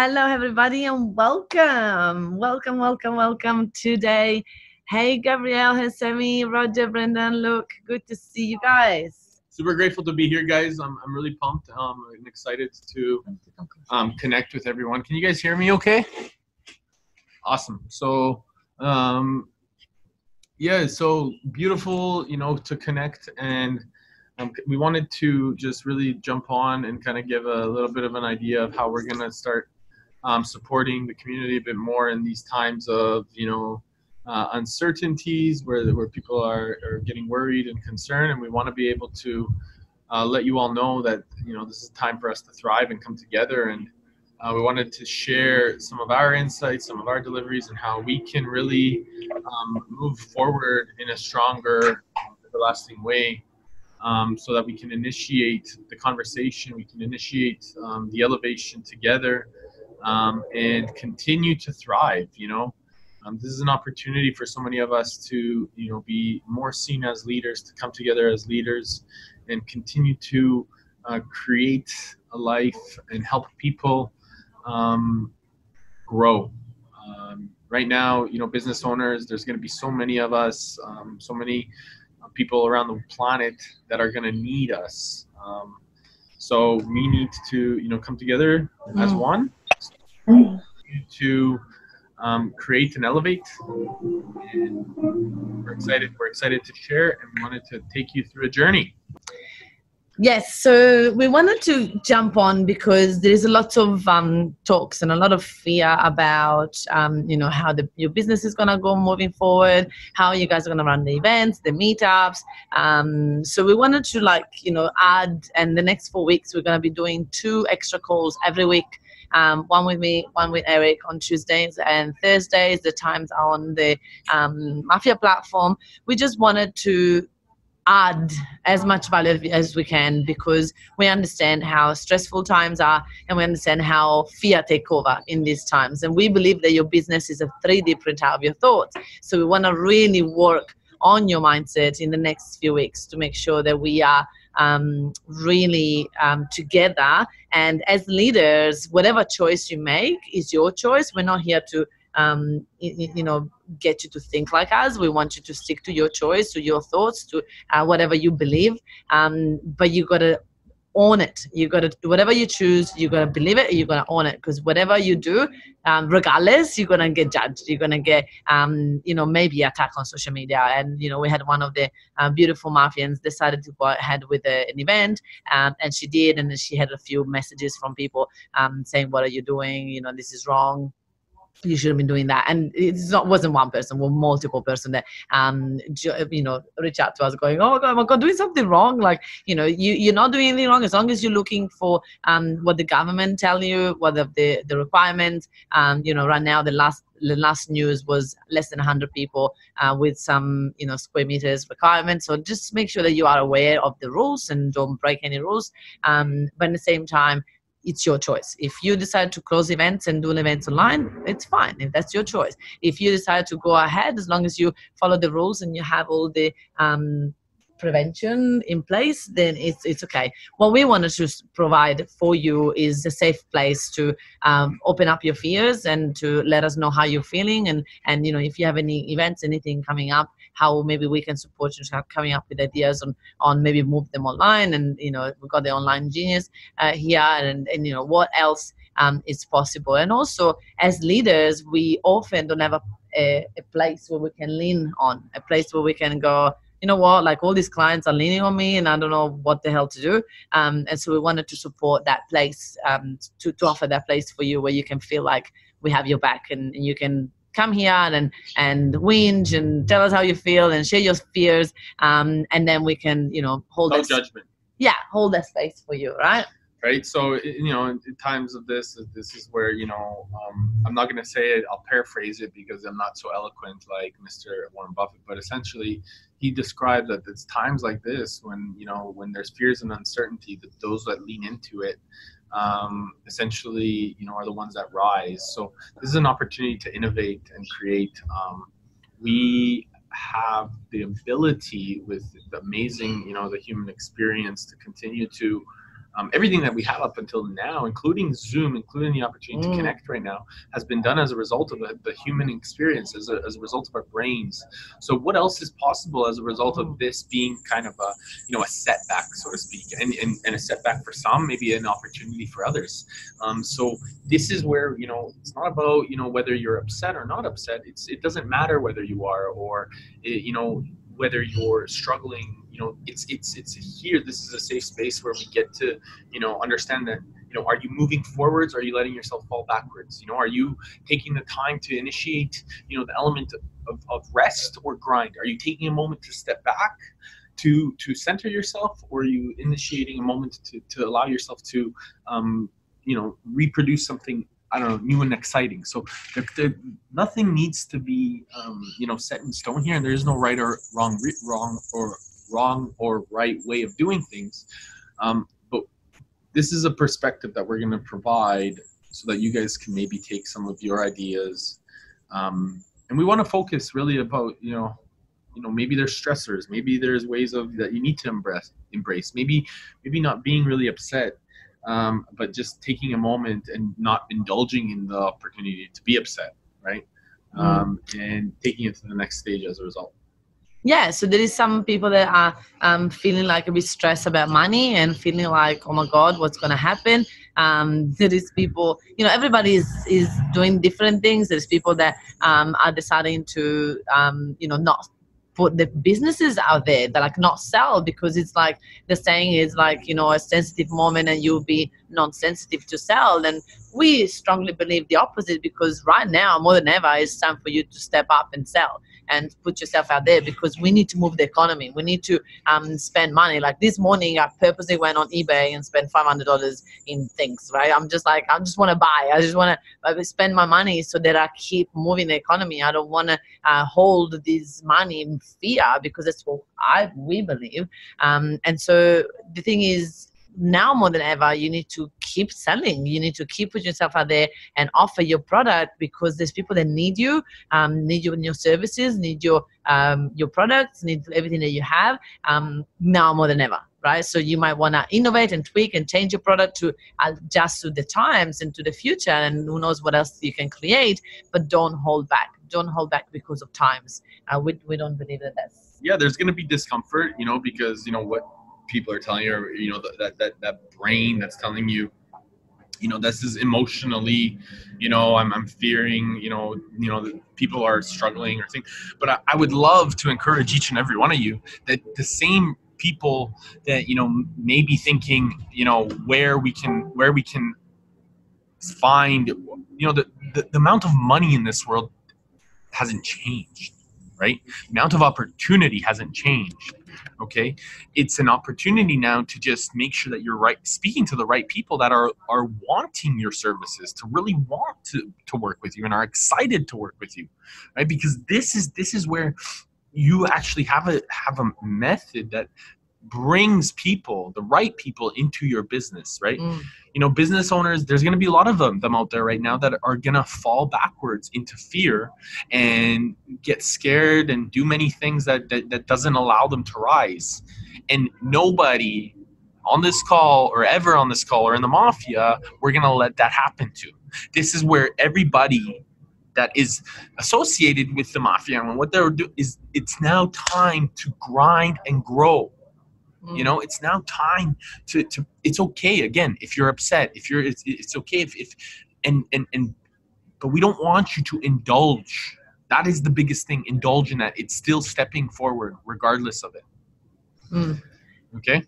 Hello, everybody, and welcome. Welcome, welcome, welcome today. Hey, Gabrielle, hey, Sammy, Roger, Brendan, Luke. Good to see you guys. Super grateful to be here, guys. I'm, I'm really pumped um, and excited to um, connect with everyone. Can you guys hear me okay? Awesome. So, um, yeah, so beautiful, you know, to connect. And um, we wanted to just really jump on and kind of give a little bit of an idea of how we're going to start um, supporting the community a bit more in these times of you know uh, uncertainties where where people are, are getting worried and concerned, and we want to be able to uh, let you all know that you know this is time for us to thrive and come together and. Uh, we wanted to share some of our insights, some of our deliveries, and how we can really um, move forward in a stronger, everlasting way um, so that we can initiate the conversation, we can initiate um, the elevation together, um, and continue to thrive. You know, um, this is an opportunity for so many of us to, you know, be more seen as leaders, to come together as leaders, and continue to uh, create a life and help people um, grow. Um, right now, you know, business owners, there's going to be so many of us, um, so many uh, people around the planet that are going to need us. Um, so we need to, you know, come together mm. as one to um, create and elevate. And we're excited. We're excited to share, and wanted to take you through a journey. Yes, so we wanted to jump on because there is a lot of um, talks and a lot of fear about, um, you know, how the, your business is going to go moving forward, how you guys are going to run the events, the meetups. Um, so we wanted to like, you know, add, and the next four weeks we're going to be doing two extra calls every week um, one with me, one with Eric on Tuesdays and Thursdays. The times are on the um, Mafia platform. We just wanted to add as much value as we can because we understand how stressful times are and we understand how fear take over in these times and we believe that your business is a 3d printout of your thoughts so we want to really work on your mindset in the next few weeks to make sure that we are um, really um, together. And as leaders, whatever choice you make is your choice. We're not here to, um, you, know, get you to think like us. We want you to stick to your choice, to your thoughts, to uh, whatever you believe. Um, but you got to own it. You got to whatever you choose. You got to believe it. You got to own it because whatever you do, um, regardless, you're gonna get judged. You're gonna get, um, you know, maybe attacked on social media. And you know, we had one of the uh, beautiful mafians decided to go ahead with a, an event, um, and she did, and she had a few messages from people um, saying, "What are you doing? You know, this is wrong." You shouldn't be doing that. And it's not wasn't one person, were multiple person that um you know reach out to us going, oh God, am doing something wrong? Like you know you you're not doing anything wrong as long as you're looking for um what the government tell you, what the the, the requirements. Um you know right now the last the last news was less than 100 people uh, with some you know square meters requirements so just make sure that you are aware of the rules and don't break any rules um, but at the same time it's your choice. If you decide to close events and do events online, it's fine. If that's your choice. If you decide to go ahead, as long as you follow the rules and you have all the um, prevention in place, then it's it's okay. What we wanted to provide for you is a safe place to um, open up your fears and to let us know how you're feeling, and and you know if you have any events, anything coming up, how maybe we can support you start coming up with ideas on on maybe move them online, and you know we've got the online genius uh, here, and and you know what else um, is possible, and also as leaders, we often don't have a, a, a place where we can lean on, a place where we can go you know what, like all these clients are leaning on me and I don't know what the hell to do. Um, and so we wanted to support that place, um, to, to offer that place for you where you can feel like we have your back and, and you can come here and and whinge and tell us how you feel and share your fears um, and then we can you know hold no judgment. Yeah hold that space for you right? Right so you know in times of this this is where you know um, i'm not going to say it i'll paraphrase it because i'm not so eloquent like mr warren buffett but essentially he described that it's times like this when you know when there's fears and uncertainty that those that lean into it um, essentially you know are the ones that rise. So this is an opportunity to innovate and create. Um, we have the ability with the amazing you know the human experience to continue to um, everything that we have up until now, including Zoom, including the opportunity Mm. to connect right now, has been done as a result of the, the human experience, as a, as a result of our brains. So, what else is possible as a result Mm. of this being kind of a, you know, a setback, so to speak, and, and, and a setback for some, maybe an opportunity for others. Um, so, this is where you know it's not about you know whether you're upset or not upset. It's it doesn't matter whether you are or eh, you know whether you're struggling you know it's it's it's here. This is a safe space where we get to you know understand that you know are you moving forwards? Or are you letting yourself fall backwards? You know are you taking the time to initiate you know the element of, of rest or grind? Are you taking a moment to step back to to center yourself or are you initiating a moment to, to allow yourself to um, you know reproduce something I don't know, new and exciting. So there, there, nothing needs to be, um, you know, set in stone here, and there is no right or wrong, wrong or wrong or right way of doing things. Um, but this is a perspective that we're going to provide so that you guys can maybe take some of your ideas, um, and we want to focus really about, you know, you know, maybe there's stressors, maybe there's ways of that you need to embrace, embrace. Maybe, maybe not being really upset um, but just taking a moment and not indulging in the opportunity to be upset, right? Mm. Um, and taking it to the next stage as a result. Yeah so there is some people that are um, feeling like a bit stressed about money and feeling like oh my god what's going to happen? Um, there is people you know everybody is, is doing different things. There's people that um, are deciding to um, you know not put the businesses out there that like not sell because it's like the saying is like you know a sensitive moment and you'll be non-sensitive to sell. And we strongly believe the opposite because right now more than ever it's time for you to step up and sell and put yourself out there because we need to move the economy. We need to um, spend money. Like this morning, I purposely went on eBay and spent five hundred dollars in things. Right? I'm just like I just want to buy. I just want to spend my money so that I keep moving the economy. I don't want to uh, hold this money in fear because that's what I we believe. Um, and so the thing is now more than ever, you need to keep selling. You need to keep putting yourself out there and offer your product because there's people that need you, um, need your your services, need your um, your products, need everything that you have um, now more than ever. Right, so you might want to innovate and tweak and change your product to adjust to the times and to the future, and who knows what else you can create. But don't hold back. Don't hold back because of times. Uh, we we don't believe that that's Yeah, there's going to be discomfort, you know, because you know what people are telling you, or, you know, that that that brain that's telling you, you know, this is emotionally, you know, I'm I'm fearing, you know, you know, people are struggling or things. But I, I would love to encourage each and every one of you that the same people that you know may be thinking, you know, where we can where we can find, you know, the, the, the amount of money in this world hasn't changed, right? The amount of opportunity hasn't changed. Okay, it's an opportunity now to just make sure that you're right, speaking to the right people that are are wanting your services, to really want to to work with you and are excited to work with you, right? Because this is this is where you actually have a have a method that brings people the right people into your business right? Mm. you know business owners there's going to be a lot of them them out there right now that are going to fall backwards into fear and get scared and do many things that, that that doesn't allow them to rise. And nobody on this call or ever on this call or in the mafia we're going to let that happen to. This is where everybody that is associated with the mafia and what they're doing is it's now time to grind and grow you know it's now time to, to it's okay again if you're upset if you're it's, it's okay if, if and and and but we don't want you to indulge that is the biggest thing indulge in that it's still stepping forward regardless of it Mm. okay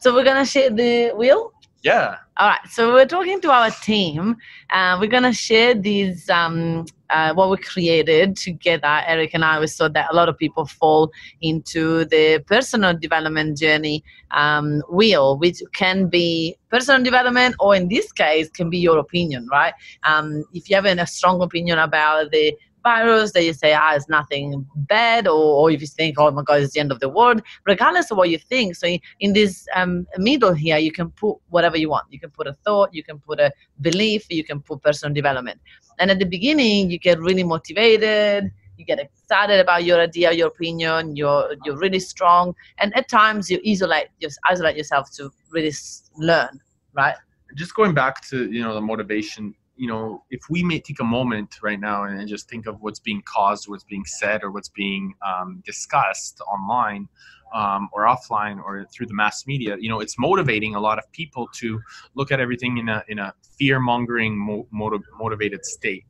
So we're gonna share the wheel. yeah All right. So we're talking to our team. Uh, we're gonna share these um, uh, what we created together. Eric and I. We saw that a lot of people fall into the personal development journey um, wheel, which can be personal development, or in this case, can be your opinion. Right? Um, if you have a strong opinion about the virus that you say ah it's nothing bad or, or if you think oh my god it's the end of the world regardless of what you think. So in, in this um, middle here you can put whatever you want. You can put a thought you can put a belief you can put personal development. And at the beginning you get really motivated you get excited about your idea your opinion you're you're really strong and at times you isolate just isolate yourself to really learn right? Just going back to you know the motivation you know if we may take a moment right now and just think of what's being caused what's being said or what's being um, discussed online um, or offline or through the mass media you know it's motivating a lot of people to look at everything in a in a fear mongering mo- motiv- motivated state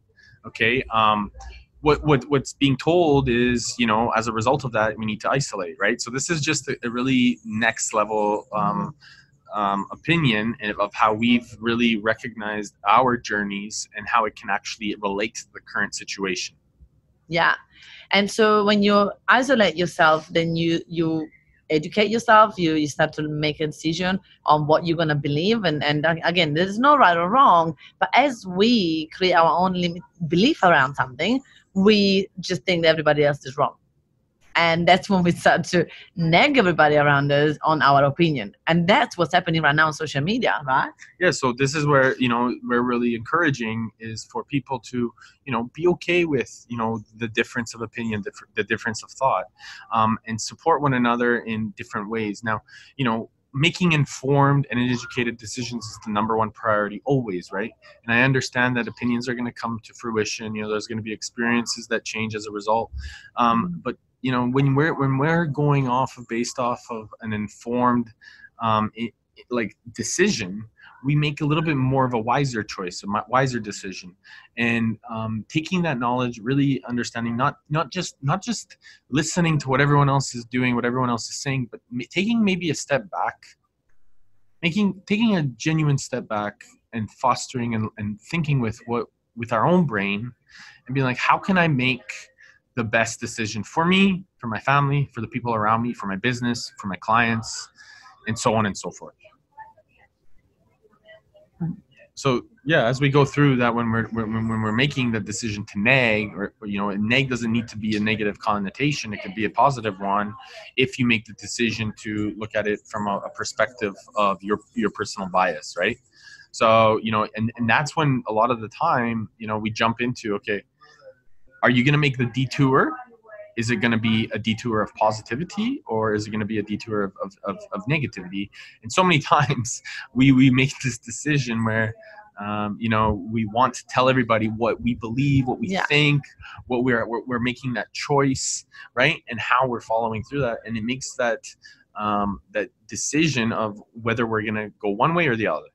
okay? Um, what, what what's being told is you know as a result of that we need to isolate right? So this is just a, a really next level um, um, opinion of how we've really recognized our journeys and how it can actually relate to the current situation. Yeah. And so when you isolate yourself then you you educate yourself you, you start to make a decision on what you're going to believe. And, and again there's no right or wrong but as we create our own limit belief around something we just think that everybody else is wrong and that's when we start to nag everybody around us on our opinion. And that's what's happening right now on social media right? Yeah so this is where you know we're really encouraging is for people to you know be okay with you know the difference of opinion the difference of thought um, and support one another in different ways. Now you know making informed and educated decisions is the number one priority always right? And i understand that opinions are going to come to fruition you know there's going to be experiences that change as a result um, mm-hmm. but you know when we're when we're going off of based off of an informed um, it, like decision we make a little bit more of a wiser choice a wiser decision. And um, taking that knowledge really understanding not not just not just listening to what everyone else is doing what everyone else is saying but taking maybe a step back making taking a genuine step back and fostering and, and thinking with what with our own brain and being like how can i make the best decision for me, for my family, for the people around me, for my business, for my clients, and so on and so forth. So yeah, as we go through that, when we're when, when we're making the decision to nag, or you know, nag doesn't need to be a negative connotation; it could be a positive one, if you make the decision to look at it from a, a perspective of your your personal bias, right? So you know, and and that's when a lot of the time, you know, we jump into okay, are you going to make the detour? Is it going to be a detour of positivity or is it going to be a detour of, of, of, of negativity? And so many times we, we make this decision where um, you know we want to tell everybody what we believe what we yeah. think what we're, we're, we're making that choice right? And how we're following through that. And it makes that um, that decision of whether we're going to go one way or the other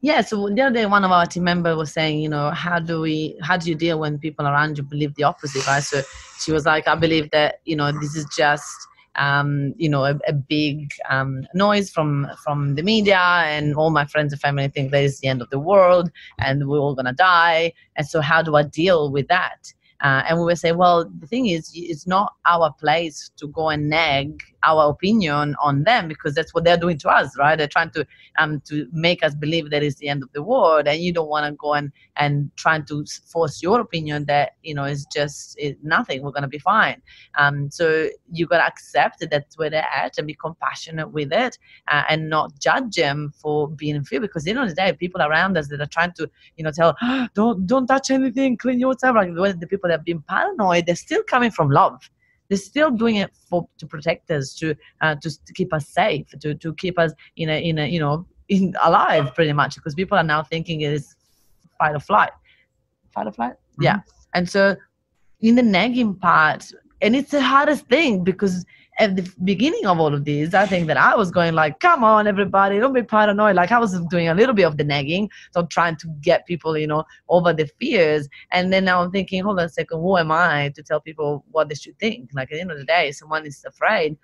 yeah so the other day one of our team members was saying you know how do we how do you deal when people around you believe the opposite right? So she was like i believe that you know this is just um, you know a, a big um, noise from from the media and all my friends and family think that is the end of the world and we're all gonna die. And so how do i deal with that? Uh, and we would say, well, the thing is, it's not our place to go and nag our opinion on them because that's what they're doing to us, right? They're trying to um to make us believe that it's the end of the world, and you don't want to go and and trying to force your opinion that you know is just it's nothing. We're gonna be fine. Um, so you gotta accept that that's where they're at and be compassionate with it, uh, and not judge them for being in fear because at the end of the day, people around us that are trying to you know tell oh, don't don't touch anything, clean yourself. Like the people that have been paranoid, they're still coming from love they're still doing it for to protect us, to uh, to, keep us safe, to to keep us in a in a you know in alive pretty much because people are now thinking it is fight or flight, fight or flight. Mm-hmm. Yeah, and so in the nagging part, and it's the hardest thing because at the beginning of all of this, I think that I was going like, come on, everybody, don't be paranoid. Like I was doing a little bit of the nagging, so trying to get people, you know, over the fears. And then now I'm thinking, hold on a second, who am I to tell people what they should think? Like at the end of the day, someone is afraid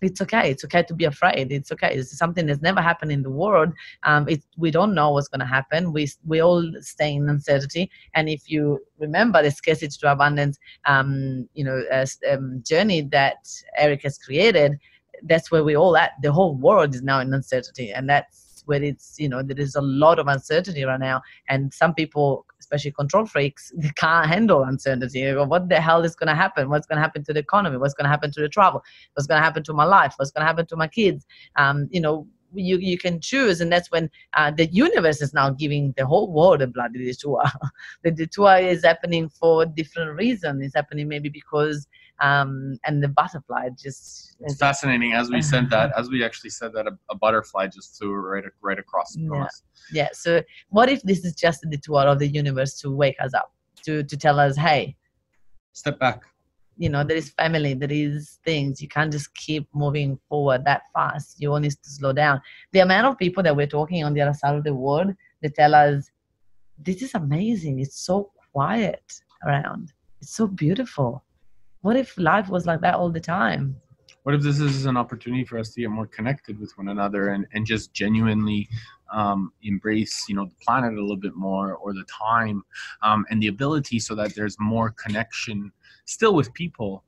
it's okay. It's okay to be afraid. It's okay. It's something that's never happened in the world. Um, it, we don't know what's going to happen. We we all stay in uncertainty. And if you remember the scarcity to abundance, um, you know, um, journey that Eric has created, that's where we all at. The whole world is now in uncertainty, and that's where it's you know there is a lot of uncertainty right now. And some people especially control freaks, can't handle uncertainty. What the hell is going to happen? What's going to happen to the economy? What's going to happen to the travel? What's going to happen to my life? What's going to happen to my kids? Um, you know, you you can choose, and that's when uh, the universe is now giving the whole world a bloody detour. the detour is happening for different reasons. It's happening maybe because um, and the butterfly just it's fascinating as we said that as we actually said that a, a butterfly just flew right right across yeah. us yeah so what if this is just the detour of the universe to wake us up to to tell us hey step back. you know there is family there is things you can't just keep moving forward that fast you all need to slow down. The amount of people that we're talking on the other side of the world they tell us this is amazing it's so quiet around it's so beautiful what if life was like that all the time? What if this is an opportunity for us to get more connected with one another and, and just genuinely um, embrace you know the planet a little bit more or the time um, and the ability so that there's more connection still with people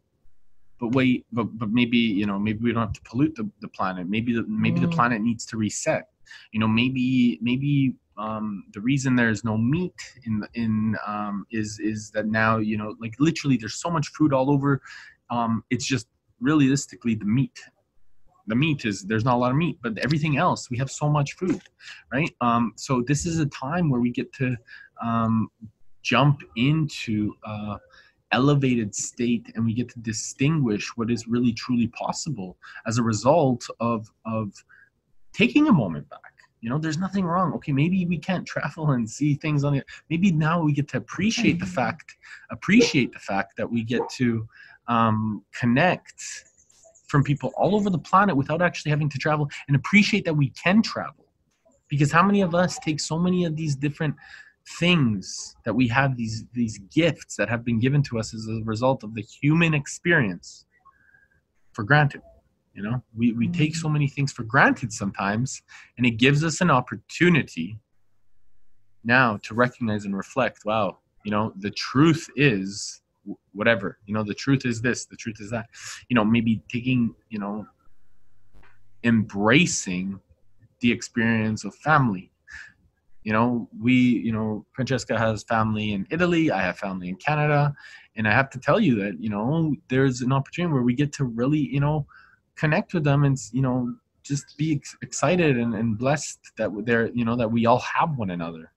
but wait but, but maybe you know maybe we don't have to pollute the, the planet. Maybe the, maybe mm. the planet needs to reset. You know maybe maybe um, the reason there's no meat in in um, is is that now you know like literally there's so much food all over um, it's just realistically the meat. The meat is there's not a lot of meat but everything else we have so much food right? Um, so this is a time where we get to um, jump into uh, elevated state and we get to distinguish what is really truly possible as a result of of taking a moment back you know there's nothing wrong. Okay maybe we can't travel and see things on it maybe now we get to appreciate the fact appreciate the fact that we get to um, connect from people all over the planet without actually having to travel and appreciate that we can travel. Because how many of us take so many of these different things that we have these these gifts that have been given to us as a result of the human experience for granted you know we, we take so many things for granted sometimes and it gives us an opportunity now to recognize and reflect wow you know the truth is whatever you know the truth is this the truth is that. You know maybe taking you know embracing the experience of family. You know we you know francesca has family in italy i have family in canada and i have to tell you that you know there's an opportunity where we get to really you know connect with them and you know just be ex- excited and, and blessed that they're you know that we all have one another.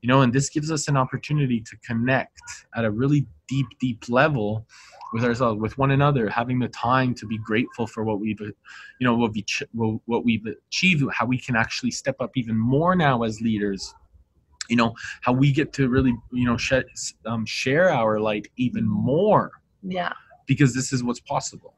You know and this gives us an opportunity to connect at a really deep deep level with ourselves with one another having the time to be grateful for what we've you know what, we what we've achieved how we can actually step up even more now as leaders. You know how we get to really you know sh- um, share our light even more. Yeah. Because this is what's possible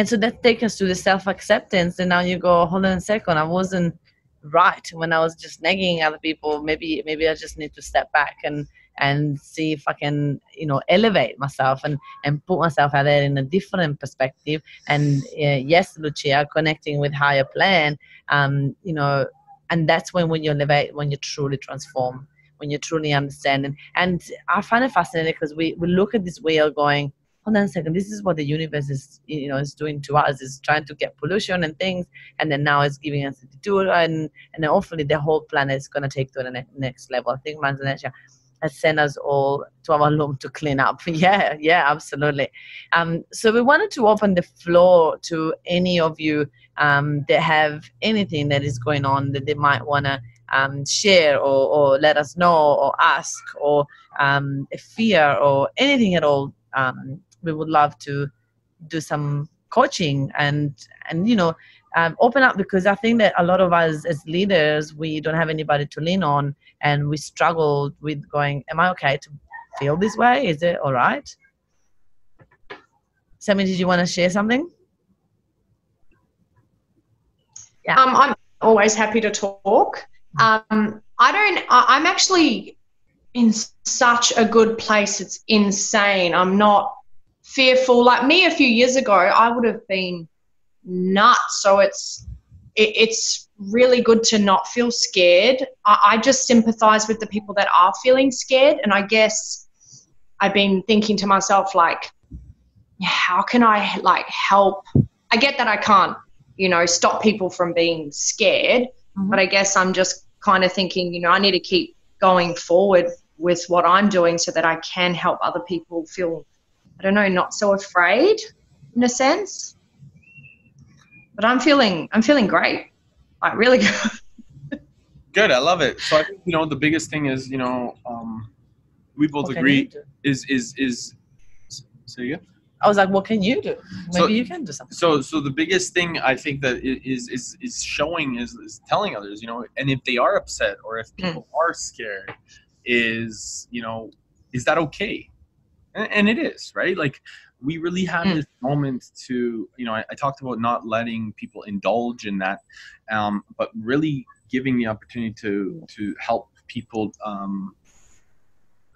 and so that takes us to the self-acceptance. And now you go hold on a second i wasn't right when i was just nagging other people. Maybe maybe i just need to step back and and see if i can you know elevate myself and and put myself out there in a different perspective. And uh, yes lucia connecting with higher plan um you know and that's when when you elevate when you truly transform when you truly understand. And, and i find it fascinating because we, we look at this wheel going hold on a second. This is what the universe is you know is doing to us. Is trying to get pollution and things and then now it's giving us the tour and and then hopefully the whole planet is going to take to the ne- next level. I think Manzanesha has sent us all to our room to clean up. Yeah yeah absolutely. Um so we wanted to open the floor to any of you um that have anything that is going on that they might want to um, share or, or let us know or ask or um, fear or anything at all um, we would love to do some coaching and and you know um, open up because I think that a lot of us as leaders we don't have anybody to lean on and we struggle with going am I okay to feel this way? Is it all right? Sammy did you want to share something? Yeah. Um, I'm always happy to talk. Um, I don't I'm actually in such a good place it's insane. I'm not fearful. Like me a few years ago, I would have been nuts. So it's it, it's really good to not feel scared. I, I just sympathize with the people that are feeling scared, and I guess I've been thinking to myself like, how can I like help? I get that I can't, you know, stop people from being scared, mm-hmm. but I guess I'm just kind of thinking, you know, I need to keep going forward with what I'm doing so that I can help other people feel I don't know, not so afraid in a sense. But I'm feeling I'm feeling great. Like really good. Good. I love it. So I think you know the biggest thing is you know um, we both What agree is is is. So yeah. I was like, what can you do? Maybe So- you can do something. so so the biggest thing i think that i- is is is showing is, is telling others you know and if they are upset or if people are scared is you know is that okay and, it is right? Like we really have Mm. this moment to you know I, I talked about not letting people indulge in that um, but really giving the opportunity to to help people um,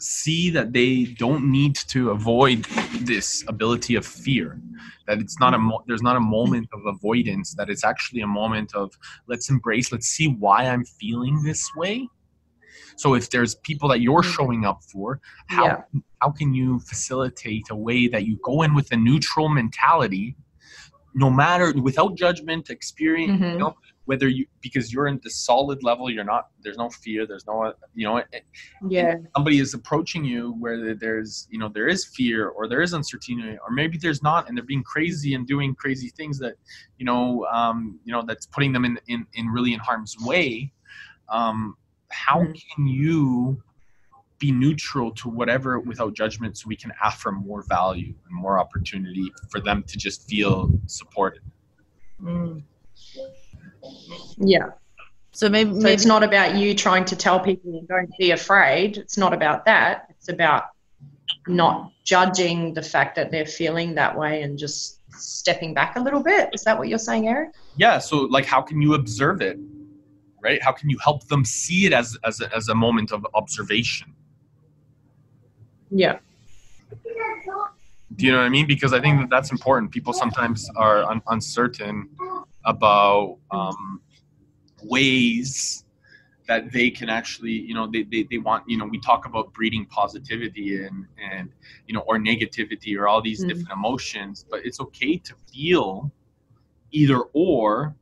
see that they don't need to avoid this ability of fear that it's not a mo- there's not a moment of avoidance that it's actually a moment of let's embrace let's see why i'm feeling this way so if there's people that you're showing up for how Yeah. how can you facilitate a way that you go in with a neutral mentality no matter without judgment experience you Mhm. know whether you because you're in the solid level you're not there's no fear there's no you know Yeah. somebody is approaching you where there's you know there is fear or there is uncertainty or maybe there's not and they're being crazy and doing crazy things that you know um, you know that's putting them in in, in really in harm's way um, how Mhm. can you be neutral to whatever without judgment so we can offer more value and more opportunity for them to just feel supported Mm. Yeah. So maybe, So maybe it's not about you trying to tell people don't be afraid. It's not about that. It's about not judging the fact that they're feeling that way and just stepping back a little bit. Is that what you're saying, Eric? yeah so like how can you observe it right how can you help them see it as as a, as a moment of observation Yeah. Do you know what I mean? Because I think that that's important. People sometimes are un- uncertain about um, ways that they can actually, you know, they, they, they want, you know, we talk about breeding positivity and, and, you know, or negativity or all these Mhm. different emotions, but it's okay to feel either or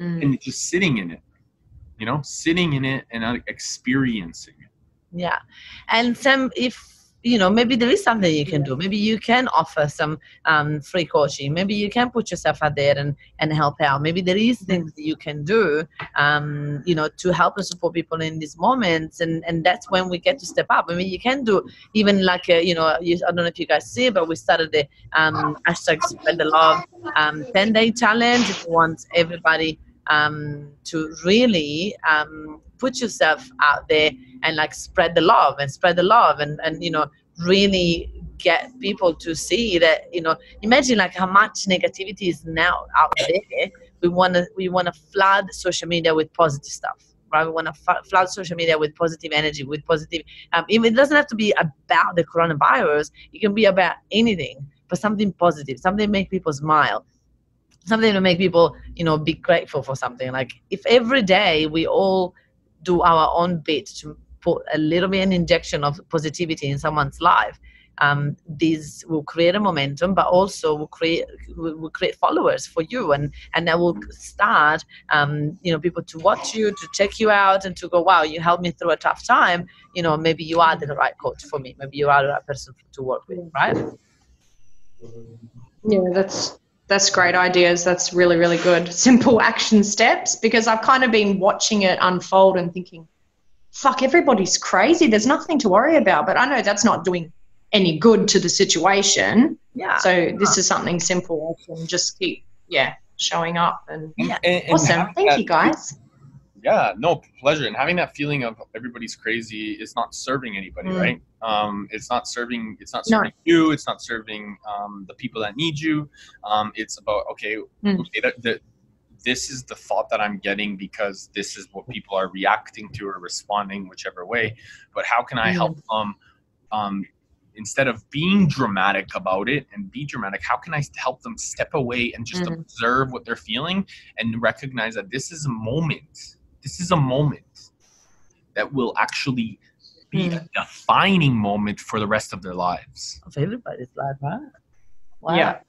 Mm. and just sitting in it, you know, sitting in it and uh, experiencing it. Yeah. And Sam, if you know, maybe there is something you can do. Maybe you can offer some um, free coaching. Maybe you can put yourself out there and, and help out. Maybe there is things you can do, um, you know, to help and support people in these moments. And, and that's when we get to step up. I mean, you can do even like, a, you know, you, I don't know if you guys see, but we started the um, hashtag spread the love um, 10 day challenge. If you want everybody um, to really um, put yourself out there and like spread the love and spread the love and and you know really get people to see that you know imagine like how much negativity is now out there. We want to we want to flood social media with positive stuff right? We want to f- flood social media with positive energy with positive um, it doesn't have to be about the coronavirus. It can be about anything but something positive something make people smile something to make people you know be grateful for something. Like if every day we all do our own bit to put a little bit an injection of positivity in someone's life um, this will create a momentum but also will create will create followers for you. And and that will start um, you know people to watch you to check you out and to go wow you helped me through a tough time. You know maybe you are the right coach for me. Maybe you are the right person to work with right? Yeah, that's that's great ideas. That's really really good. Simple action steps because I've kind of been watching it unfold and thinking, fuck, everybody's crazy. There's nothing to worry about. But I know that's not doing any good to the situation. yeah So this is something simple. I can just keep yeah showing up and Yeah. And- and awesome. having Thank that- you guys. Yeah, no pleasure. And having that feeling of everybody's crazy is not serving anybody, Mm. right? Um, it's not serving. It's not No. serving you. It's not serving um, the people that need you. Um, it's about okay, Mm. okay that, that this is the thought that I'm getting because this is what people are reacting to or responding whichever way. But how can I Mm. help them? Um, instead of being dramatic about it and be dramatic, how can I help them step away and just Mhm. observe what they're feeling and recognize that this is a moment. This is a moment that will actually be a defining moment for the rest of their lives. of everybody's life right wow. Yeah.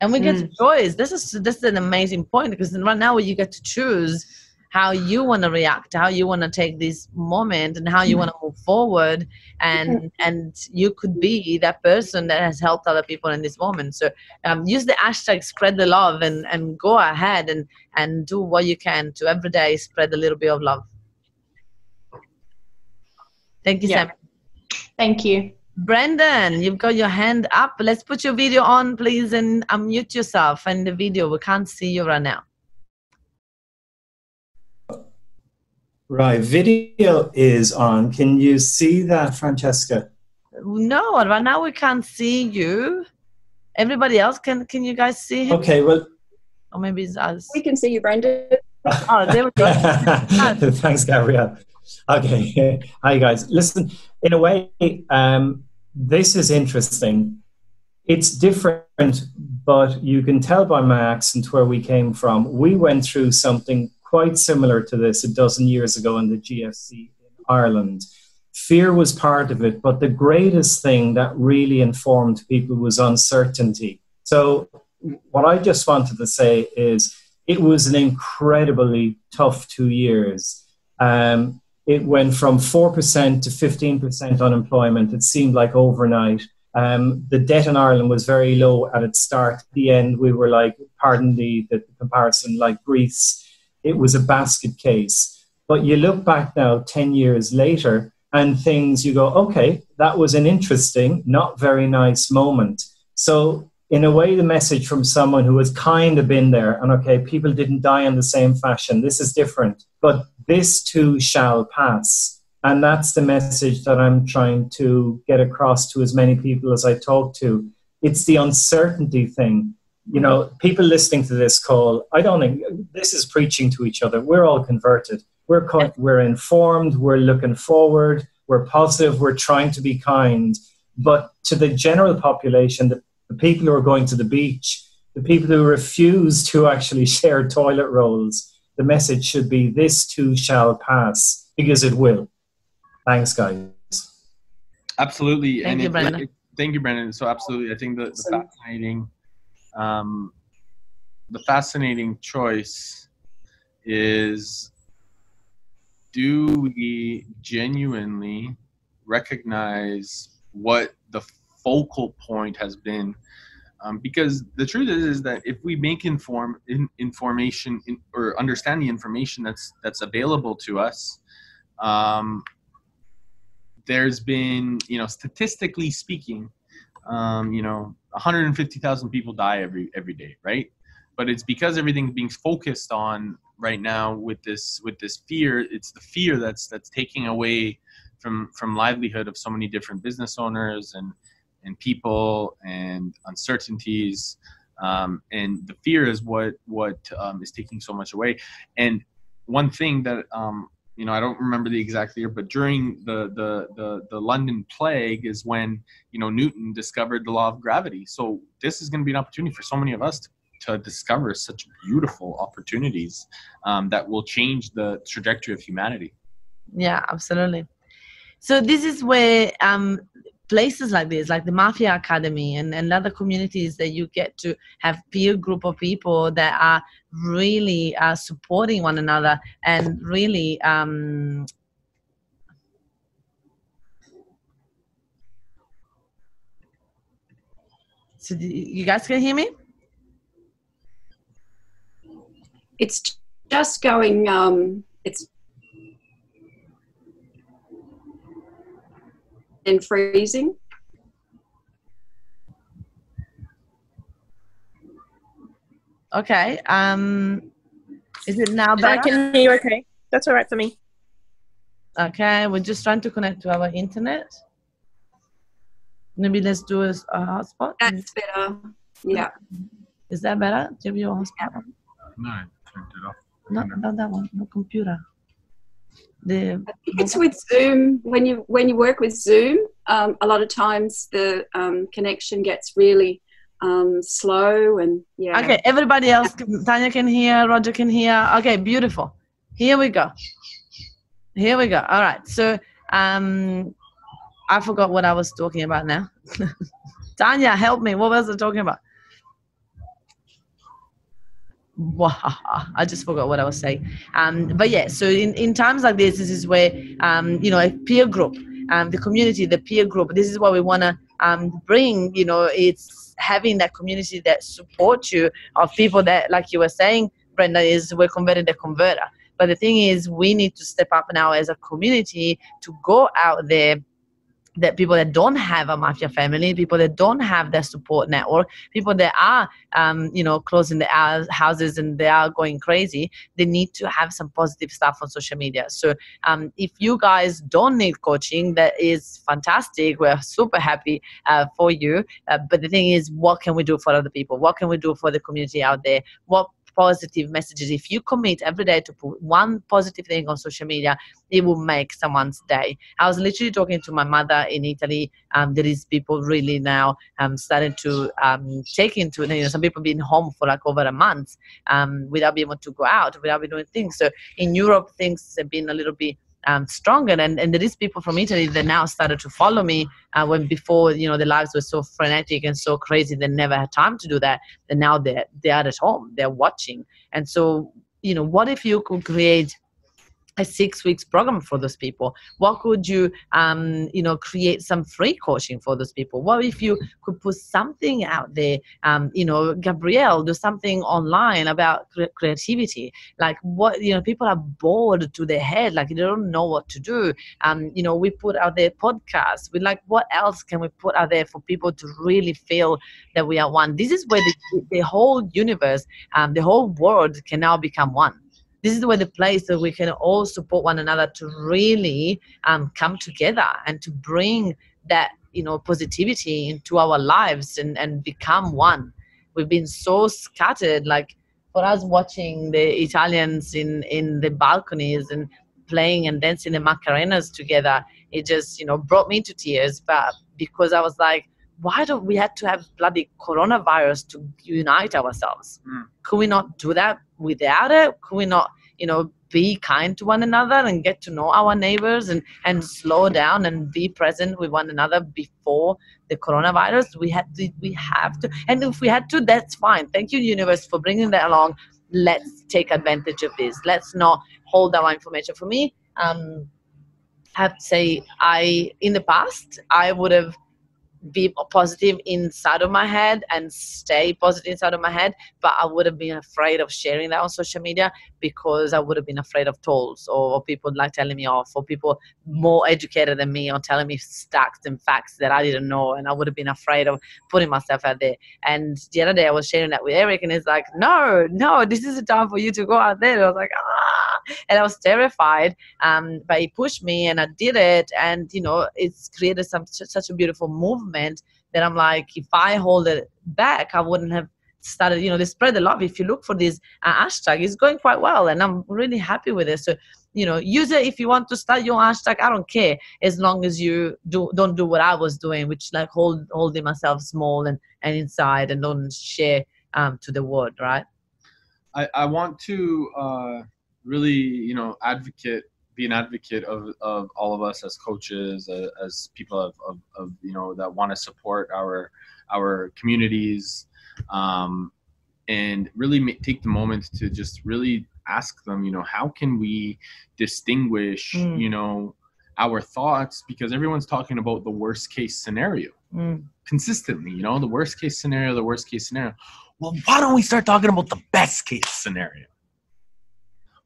and we get Mm. choice this is this is an amazing point because right now you get to choose how you want to react how you want to take this moment and how you want to move forward and and you could be that person that has helped other people in this moment so um, use the hashtag spread the love and and go ahead and and do what you can to every day spread a little bit of love thank you Yeah. sam Thank you. Brendan, you've got your hand up. Let's put your video on, please, and unmute yourself and the video. We can't see you right now. Right, video is on. Can you see that, Francesca? No, right now we can't see you. Everybody else can. Can you guys see him? Okay, well, Or maybe it's us. We can see you, Brendan. Oh, there we go. thanks, Gabrielle. Okay, hi guys. Listen, in a way, um, this is interesting. It's different, but you can tell by my accent where we came from. We went through something quite similar to this a dozen years ago in the GFC in Ireland. Fear was part of it, but the greatest thing that really informed people was uncertainty. So, what I just wanted to say is it was an incredibly tough two years. Um, it went from 4% to 15% unemployment. It seemed like overnight. Um, the debt in Ireland was very low at its start. At the end, we were like, pardon the, the comparison, like Greece. It was a basket case. But you look back now, 10 years later, and things you go, okay, that was an interesting, not very nice moment. So, in a way, the message from someone who has kind of been there, and okay, people didn't die in the same fashion. This is different, but this too shall pass. And that's the message that I'm trying to get across to as many people as I talk to. It's the uncertainty thing. You know, people listening to this call, I don't think this is preaching to each other. We're all converted. We're, co- we're informed, we're looking forward, we're positive, we're trying to be kind. But to the general population, the, the people who are going to the beach, the people who refuse to actually share toilet rolls, the message should be this too shall pass because it will. Thanks, guys. Absolutely. Thank and you, it- Brendan. it- thank you, Brendan. So absolutely, I think the, the Awesome. fascinating, um, the fascinating choice is: Do we genuinely recognize what the focal point has been? Um, because the truth is, is that if we make inform in, information in, or understand the information that's that's available to us, um, there's been, you know, statistically speaking, um, you know, 150,000 people die every every day, right? But it's because everything's being focused on right now with this with this fear. It's the fear that's that's taking away from from livelihood of so many different business owners and and people and uncertainties. Um, and the fear is what what um, is taking so much away. And one thing that um, you know, I don't remember the exact year, but during the, the the the London plague is when you know Newton discovered the law of gravity. So this is going to be an opportunity for so many of us to, to discover such beautiful opportunities um, that will change the trajectory of humanity. Yeah, absolutely. So this is where um, places like this, like the Mafia Academy and, and other communities that you get to have peer group of people that are really uh, supporting one another and really um, so you guys can hear me? It's just going, um, it's and freezing. Okay. Um, is it now I better? can hear you okay. That's all right for me. Okay, we're just trying to connect to our internet. Maybe let's do a, a hotspot. That's better. Yeah. Is that better? Do you have your hotspot? No, I turned it off. No, not that one. No computer. The I think it's with Zoom. When you when you work with Zoom, um, a lot of times the um, connection gets really um, slow and yeah. okay. Everybody else, can, Tanya can hear. Roger can hear. Okay, beautiful. Here we go. Here we go. All right. So, um, I forgot what I was talking about now. Tanya, help me. What was I talking about? I just forgot what I was saying. Um, but yeah, so in, in times like this, this is where um, you know a peer group, um, the community, the peer group. This is what we want to um, bring. You know, it's having that community that supports you of people that, like you were saying, Brenda, is we're converting the converter. But the thing is, we need to step up now as a community to go out there that people that don't have a mafia family, people that don't have their support network, people that are, um, you know, closing their houses and they are going crazy, they need to have some positive stuff on social media. So um, if you guys don't need coaching, that is fantastic. We're super happy uh, for you. Uh, but the thing is, what can we do for other people? What can we do for the community out there? What positive messages. If you commit every day to put one positive thing on social media, it will make someone's day. I was literally talking to my mother in Italy. Um, there is people really now um, starting to um, take into, you know, some people being home for like over a month um, without being able to go out, without being doing things. So in Europe, things have been a little bit um, stronger. And, and there is people from Italy that now started to follow me uh, when before, you know, the lives were so frenetic and so crazy, they never had time to do that. And now they're, they're at home, they're watching. And so, you know, what if you could create a six weeks program for those people. What could you um, you know create some free coaching for those people? What if you could put something out there um, you know gabrielle do something online about cre- creativity? Like what you know people are bored to their head like they don't know what to do. Um, you know we put out there podcasts. We like what else can we put out there for people to really feel that we are one? This is where the, the whole universe um, the whole world can now become one this is where the place that we can all support one another to really um, come together and to bring that you know positivity into our lives and, and become one we've been so scattered like for us watching the italians in in the balconies and playing and dancing the macarenas together it just you know brought me to tears but because i was like why don't we have to have bloody coronavirus to unite ourselves? Mm. Could we not do that without it? Could we not, you know, be kind to one another and get to know our neighbors and, and slow down and be present with one another before the coronavirus? We had to, we have to, and if we had to, that's fine. Thank you, universe, for bringing that along. Let's take advantage of this. Let's not hold our information. For me, um, I have to say, I in the past I would have be positive inside of my head and stay positive inside of my head but i would have been afraid of sharing that on social media because i would have been afraid of trolls or, people like telling me off or people more educated than me or telling me stats and facts that i didn't know and i would have been afraid of putting myself out there. And the other day i was sharing that with eric and he's like no no this is the time for you to go out there. And i was like ah! And i was terrified um, but he pushed me and i did it and you know it's created some such a beautiful movement that I'm like, if I hold it back, I wouldn't have started, you know, they spread the love. If you look for this uh, hashtag, it's going quite well. And I'm really happy with it. So, you know, use it if you want to start your hashtag. I don't care as long as you do, don't do what I was doing, which like hold, holding myself small and, and inside and don't share um, to the world, right? I, I want to uh, really, you know, advocate be an advocate of, of all of us as coaches, uh, as people of, of, of, you know that want to support our our communities, um, and really take the moment to just really ask them, you know, how can we distinguish, mm. you know, our thoughts because everyone's talking about the worst case scenario mm. consistently, you know, the worst case scenario, the worst case scenario. Well, why don't we start talking about the best case scenario?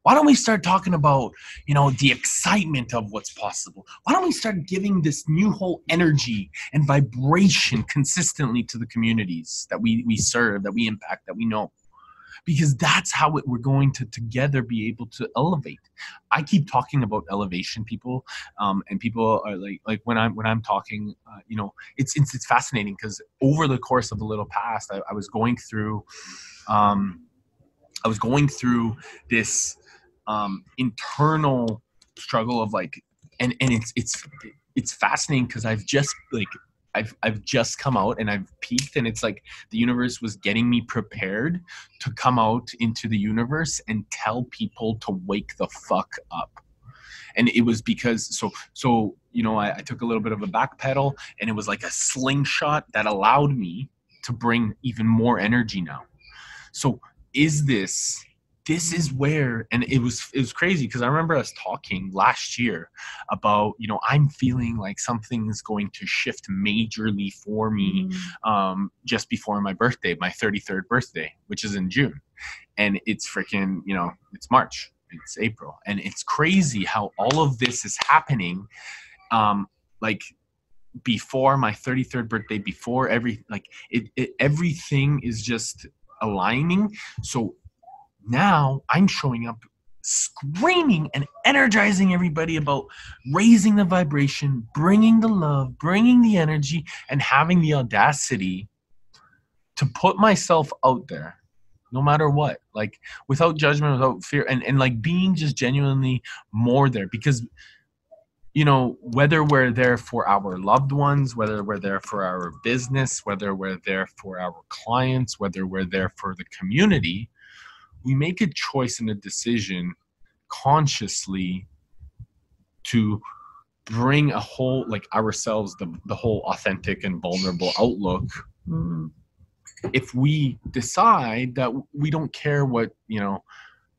Why don't we start talking about you know the excitement of what's possible? Why don't we start giving this new whole energy and vibration consistently to the communities that we we serve that we impact that we know? Because that's how it, we're going to together be able to elevate. I keep talking about elevation people um, and people are like like when i'm when i'm talking uh, you know it's it's, it's fascinating because over the course of the little past I, I was going through um, i was going through this um, internal struggle of like, and and it's it's it's fascinating because I've just like I've I've just come out and I've peaked and it's like the universe was getting me prepared to come out into the universe and tell people to wake the fuck up. And it was because so so you know I, I took a little bit of a back pedal and it was like a slingshot that allowed me to bring even more energy now. So is this this is where and it was it was crazy because i remember us talking last year about you know i'm feeling like something's going to shift majorly for me Mm. um just before my birthday my 33rd birthday which is in june. And it's freaking you know it's march it's april. And it's crazy how all of this is happening um like before my 33rd birthday before every like it, it everything is just aligning. So now i'm showing up screaming and energizing everybody about raising the vibration bringing the love bringing the energy and having the audacity to put myself out there no matter what like without judgment without fear and, and like being just genuinely more there because you know whether we're there for our loved ones whether we're there for our business whether we're there for our clients whether we're there for the community we make a choice and a decision consciously to bring a whole like ourselves the, the whole authentic and vulnerable outlook Mm. if we decide that we don't care what you know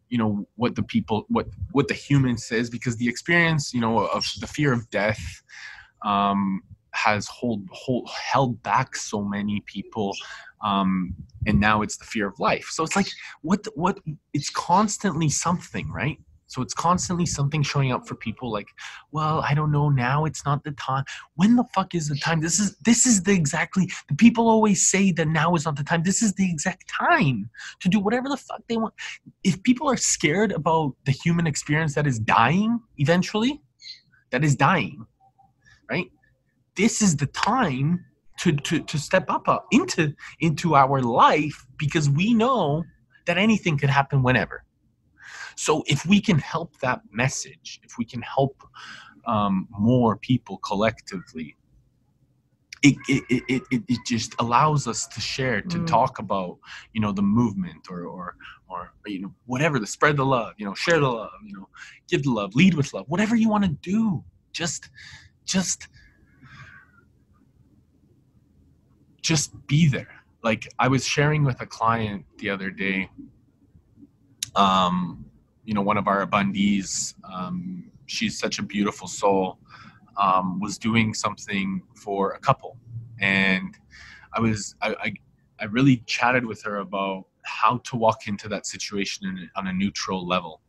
you know what the people what what the human says because the experience you know of the fear of death um has hold, hold held back so many people um and now it's the fear of life. So it's like what what it's constantly something right? So it's constantly something showing up for people like well i don't know now it's not the time. When the fuck is the time? This is this is the exactly the people always say that now is not the time. This is the exact time to do whatever the fuck they want. If people are scared about the human experience that is dying eventually that is dying right this is the time to to, to step up uh, into into our life because we know that anything could happen whenever so if we can help that message if we can help um, more people collectively it, it, it, it, it- just allows us to share to Mm. talk about you know the movement or or or you know whatever the spread the love you know share the love you know give the love lead with love whatever you want to do just just just be there. Like i was sharing with a client the other day um you know one of our abundees um she's such a beautiful soul um, was doing something for a couple. And i was I, I i really chatted with her about how to walk into that situation in, on a neutral level.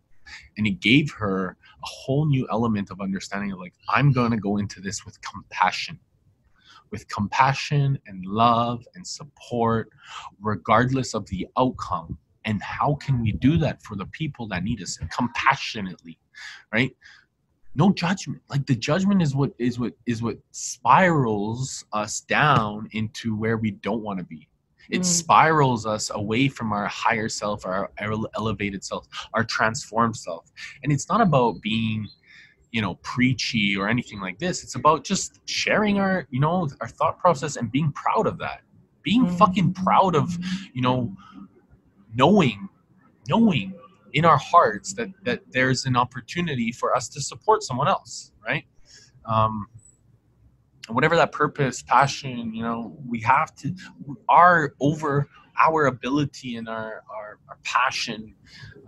And it gave her a whole new element of understanding of like i'm going to go into this with compassion with compassion and love and support regardless of the outcome. And how can we do that for the people that need us compassionately right? No judgment. Like the judgment is what is what is what spirals us down into where we don't want to be. It Mm. spirals us away from our higher self our, our elevated self our transformed self. And it's not about being you know preachy or anything like this. It's about just sharing our you know our thought process and being proud of that. Being Mm. fucking proud of you know knowing knowing in our hearts that that there's an opportunity for us to support someone else right? Um whatever that purpose passion you know we have to our over our ability and our our, our passion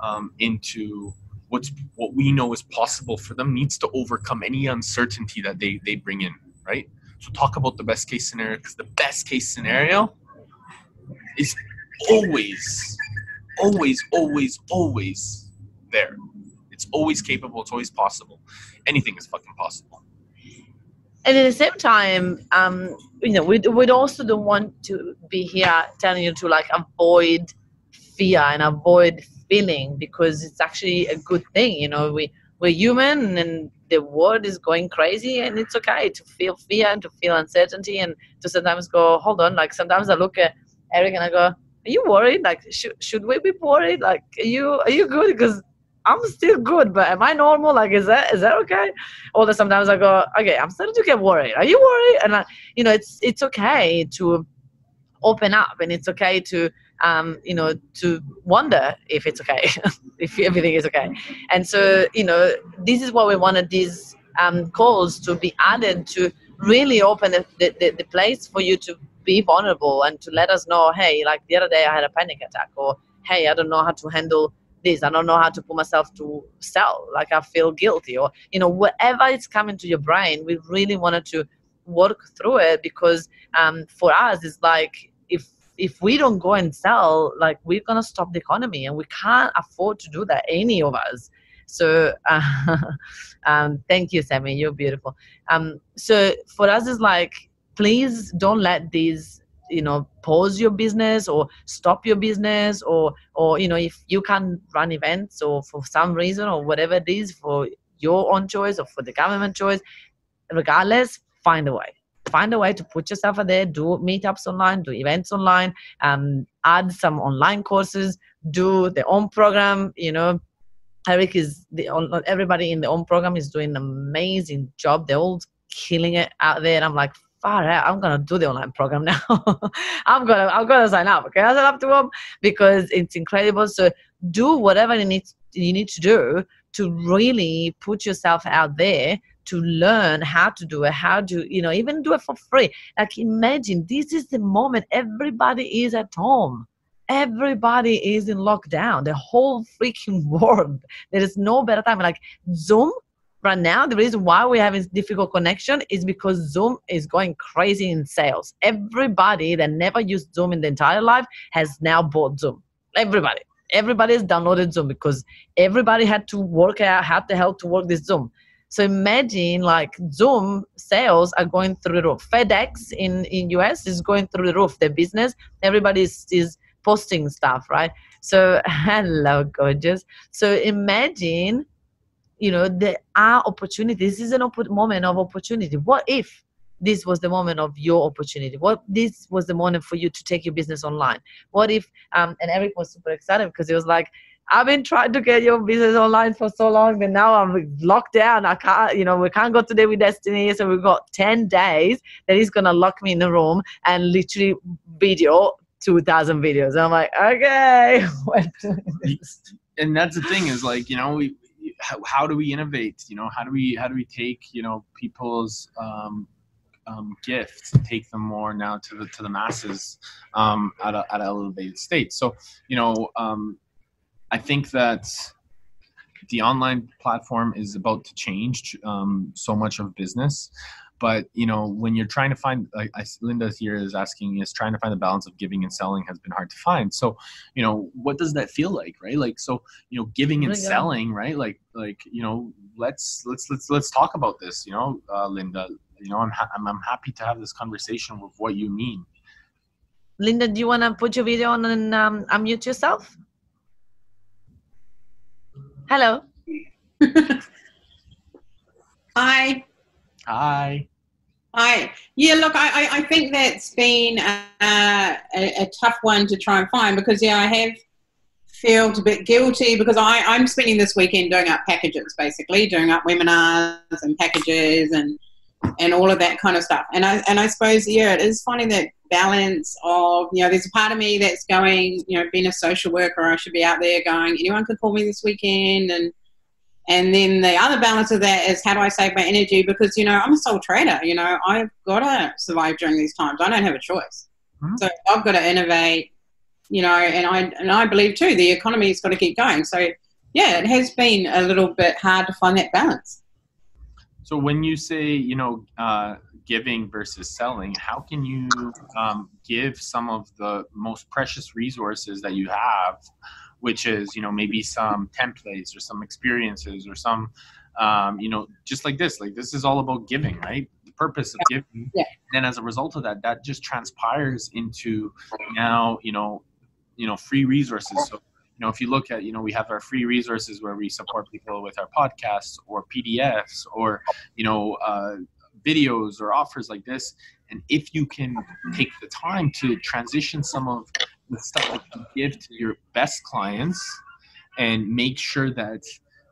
um, into what's what we know is possible for them needs to overcome any uncertainty that they they bring in right? So talk about the best case scenario because the best case scenario is always always always always there. It's always capable it's always possible. Anything is fucking possible. And at the same time, um, you know, we we also don't want to be here telling you to like avoid fear and avoid feeling because it's actually a good thing. You know, we we're human and the world is going crazy, and it's okay to feel fear and to feel uncertainty and to sometimes go, hold on. Like sometimes I look at Eric and I go, are you worried? Like, should should we be worried? Like, are you are you good? Because I'm still good, but am I normal? Like, is that is that okay? Or sometimes I go, okay, I'm starting to get worried. Are you worried? And I, you know, it's it's okay to open up, and it's okay to um, you know, to wonder if it's okay, if everything is okay. And so, you know, this is why we wanted these um, calls to be added to really open the, the, the, the place for you to be vulnerable and to let us know, hey, like the other day I had a panic attack, or hey i don't know how to handle this i don't know how to put myself to sell like i feel guilty or you know whatever is coming to your brain we really wanted to work through it because um, for us it's like if if we don't go and sell like we're gonna stop the economy and we can't afford to do that any of us. So uh, um, thank you sammy. You're beautiful. Um, so for us it's like please don't let these you know pause your business or stop your business or or you know if you can't run events or for some reason or whatever it is for your own choice or for the government choice regardless find a way find a way to put yourself out there do meetups online do events online um, add some online courses do the own program you know eric is the everybody in the own program is doing an amazing job they're all killing it out there and i'm like far out. I'm gonna do the online program now. I'm gonna I'm gonna sign up. Okay, I sign up to them because it's incredible. So do whatever you need you need to do to really put yourself out there to learn how to do it, how to, you know, even do it for free. Like imagine this is the moment everybody is at home. Everybody is in lockdown. The whole freaking world. There is no better time. Like Zoom right now the reason why we're having difficult connection is because zoom is going crazy in sales everybody that never used zoom in the entire life has now bought zoom everybody everybody has downloaded zoom because everybody had to work out how the hell to work this zoom so imagine like zoom sales are going through the roof. Fedex in in us is going through the roof. Their business everybody is, is posting stuff right? So hello gorgeous. So imagine you know there are opportunities. This is an opp- moment of opportunity. What if this was the moment of your opportunity? What this was the moment for you to take your business online? What if um and eric was super excited because he was like I've been trying to get your business online for so long, but now I'm locked down. I can't, you know, we can't go today with Destiny. So we've got 10 days that he's going to lock me in the room and literally video 2,000 videos. And I'm like, okay. and that's the thing is like, you know, we, how, how do we innovate? You know, how do we how do we take you know people's um, um, gifts and take them more now to the to the masses um, at a at an elevated state. So you know, um, I think that the online platform is about to change um, so much of business. But you know when you're trying to find like linda here is asking is trying to find the balance of giving and selling has been hard to find. So you know what does that feel like right? Like so you know giving and selling right? Like like you know let's let's let's let's talk about this you know uh, linda. You know I'm, ha- I'm i'm happy to have this conversation with what you mean. Linda do you want to put your video on and um, unmute yourself hello hi Hi. Hi. Yeah, look, I, I think that's been a, a, a, tough one to try and find because, yeah, I have felt a bit guilty because I, I'm spending this weekend doing up packages, basically, doing up webinars and packages and and all of that kind of stuff. And I and I suppose, yeah, it is finding that balance of, you know, there's a part of me that's going, you know, being a social worker, I should be out there going, anyone could call me this weekend and – and then the other balance of that is how do I save my energy? Because, you know, I'm a sole trader. You know, I've got to survive during these times. I don't have a choice. Mm-hmm. So I've got to innovate, you know, and I, and I believe too, the economy's got to keep going. So, yeah, it has been a little bit hard to find that balance. So when you say, you know, uh, giving versus selling, how can you um, give some of the most precious resources that you have which is you know maybe some templates or some experiences or some um, you know just like this like this is all about giving right? The purpose of giving. Yeah. and as a result of that that just transpires into now you know you know free resources. So you know if you look at you know we have our free resources where we support people with our podcasts or pdfs or you know uh, videos or offers like this and if you can take the time to transition some of the stuff that you give to your best clients and make sure that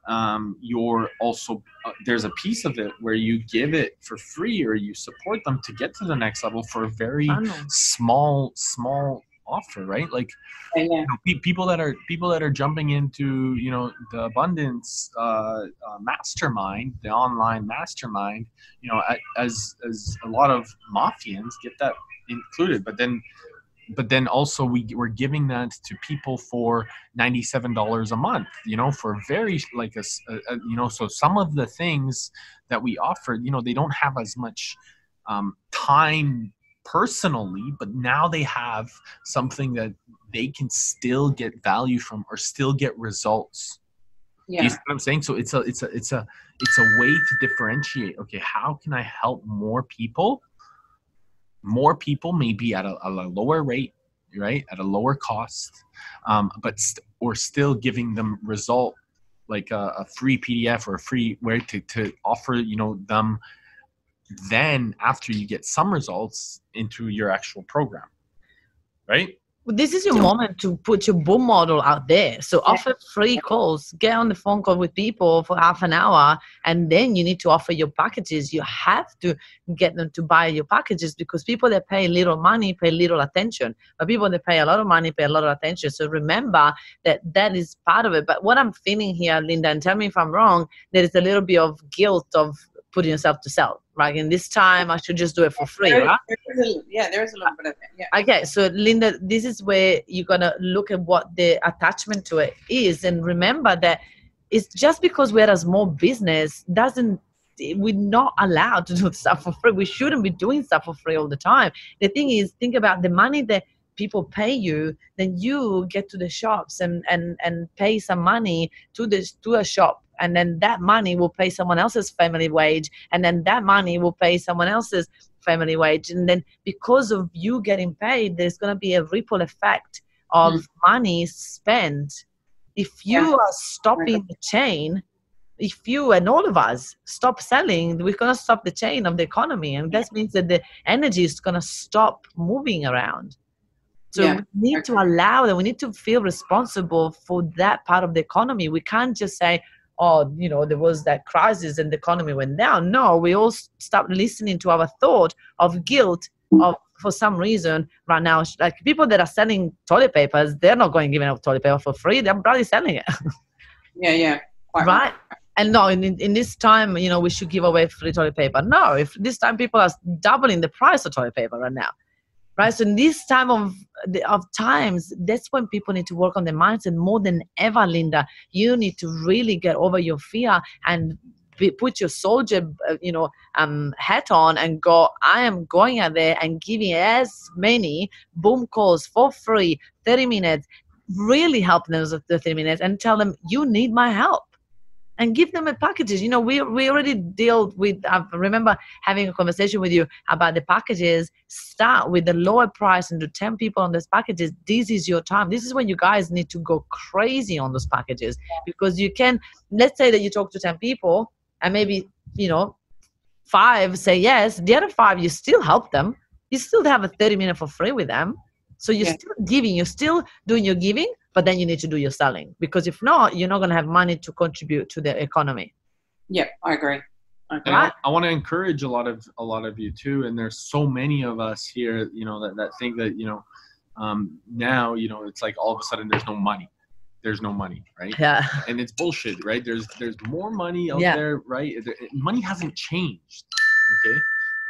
um, you're also uh, there's a piece of it where you give it for free or you support them to get to the next level for a very small small offer right? Like you know, people that are people that are jumping into you know the abundance uh, uh, mastermind the online mastermind you know as as a lot of mafians get that included but then but then also we we're giving that to people for $97 a month you know for very like a, a, a you know so some of the things that we offer you know they don't have as much um, time personally but now they have something that they can still get value from or still get results. Yeah. you see what i'm saying? So it's a it's a it's a it's a way to differentiate okay how can i help more people? More people maybe at a, at a lower rate right at a lower cost um, but st- or still giving them result like a, a free pdf or a free way to, to offer you know them then after you get some results into your actual program right Well, this is your moment to put your boom model out there. So offer free calls, get on the phone call with people for half an hour, and then you need to offer your packages. You have to get them to buy your packages because people that pay little money pay little attention, but people that pay a lot of money pay a lot of attention. So remember that that is part of it. But what I'm feeling here, Linda, and tell me if I'm wrong, there is a little bit of guilt of putting yourself to sell, right? And this time I should just do it for free, There- right? there a- yeah, there is a little bit of that. Yeah. Okay, so Linda, this is where you're gonna look at what the attachment to it is, and remember that it's just because we're a small business doesn't we're not allowed to do stuff for free. We shouldn't be doing stuff for free all the time. The thing is, think about the money that people pay you, then you get to the shops and and and pay some money to this to a shop. And then that money will pay someone else's family wage, and then that money will pay someone else's family wage. And then because of you getting paid, there's going to be a ripple effect of mm. money spent. If you Yeah. are stopping the chain, if you and all of us stop selling, we're going to stop the chain of the economy. And that means that the energy is going to stop moving around. So Yeah. we need to allow that. We need to feel responsible for that part of the economy. We can't just say, oh, you know, there was that crisis and the economy went down. No, we all s- stop listening to our thought of guilt of for some reason right now. Like people that are selling toilet papers, they're not going giving out toilet paper for free. They're probably selling it, Yeah, yeah. Quite right? And no, in in this time, you know, we should give away free toilet paper. No, if this time people are doubling the price of toilet paper right now, right? So in this time of of times, that's when people need to work on their mindset more than ever, Linda. You need to really get over your fear and be, put your soldier, uh, you know, um, hat on and go. I am going out there and giving as many boom calls for free, thirty minutes. Really help them with the thirty minutes and tell them you need my help and give them a packages. You know, we we already deal with. I remember having a conversation with you about the packages. Start with the lower price and do ten people on those packages. This is your time. This is when you guys need to go crazy on those packages because you can. Let's say that you talk to ten people and maybe you know five say yes. The other five you still help them. You still have a thirty minute for free with them. So you're Yeah. still giving. You're still doing your giving but then you need to do your selling because if not you're not going to have money to contribute to the economy Yeah, I agree. I. And I, I want to encourage a lot of a lot of you too. And there's so many of us here, you know, that, that think that you know, um, now you know, it's like all of a sudden there's no money. There's no money, right? yeah And it's bullshit, right? There's there's more money out Yeah. there, right? Money hasn't changed, okay?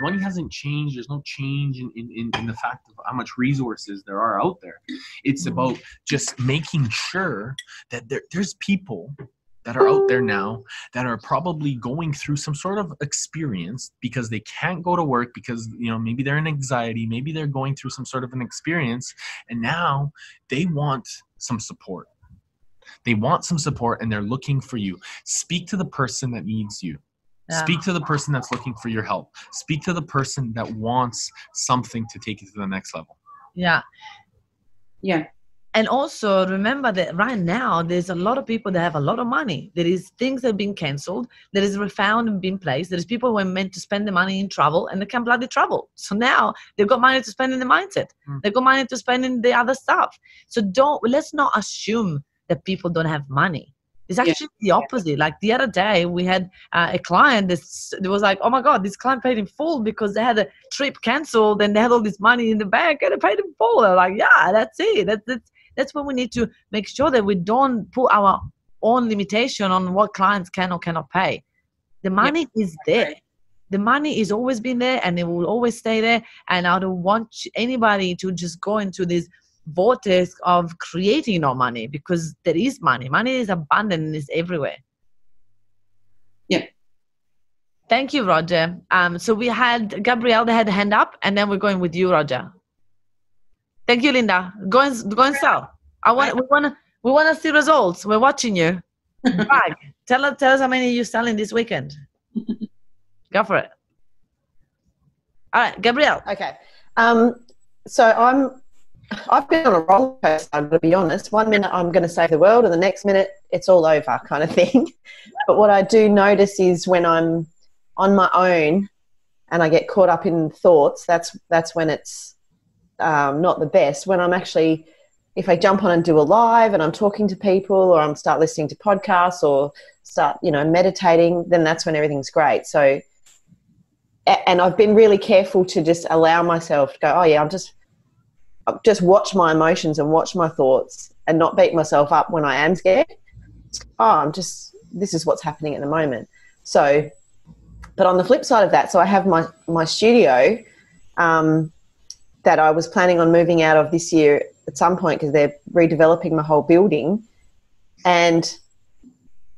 Money hasn't changed. There's no change in, in, in, the fact of how much resources there are out there. It's mm-hmm. about just making sure that there, there's people that are out there now that are probably going through some sort of experience because they can't go to work because you know maybe they're in anxiety maybe they're going through some sort of an experience and now they want some support they want some support and they're looking for you speak to the person that needs you Yeah. speak to the person that's looking for your help. Speak to the person that wants something to take it to the next level. Yeah. Yeah. and also remember that right now there's a lot of people that have a lot of money. There is things that have been cancelled there is refound and been placed. There is people who are meant to spend the money in travel and they can't bloody travel. So now they've got money to spend in the mindset. Mm. they've got money to spend in the other stuff. So don't let's not assume that people don't have money it's Yeah. actually the opposite. Like the other day, we had uh, a client that was like, "Oh my god, this client paid in full because they had a trip cancelled and they had all this money in the bank and they paid in full." They're like, "Yeah, that's it. That's that's that's when we need to make sure that we don't put our own limitation on what clients can or cannot pay. The money is there. the money is always been there and it will always stay there and i don't want anybody to just go into this vortex of creating no money because there is money. Money is abundant and is everywhere. Yeah. thank you roger. Um, so we had gabrielle that had a hand up and then we're going with you roger. Thank you linda. Go and go and sell. I want we want to we want to see results. We're watching you. Brag. tell us tell us how many you're selling this weekend. Go for it. All right gabrielle. Okay. Um, so I'm, I've been on a roller coaster, to be honest. One minute I'm going to save the world, and the next minute it's all over, kind of thing. but what I do notice is when I'm on my own and I get caught up in thoughts, that's that's when it's um, not the best. When I'm actually, if I jump on and do a live and I'm talking to people, or I'm start listening to podcasts, or start you know meditating, then that's when everything's great. So and I've been really careful to just allow myself to go, oh yeah, I'm just just watch my emotions and watch my thoughts and not beat myself up when I am scared. Oh, I'm just this is what's happening at the moment. So, but on the flip side of that, so I have my my studio um, that I was planning on moving out of this year at some point because they're redeveloping my whole building, and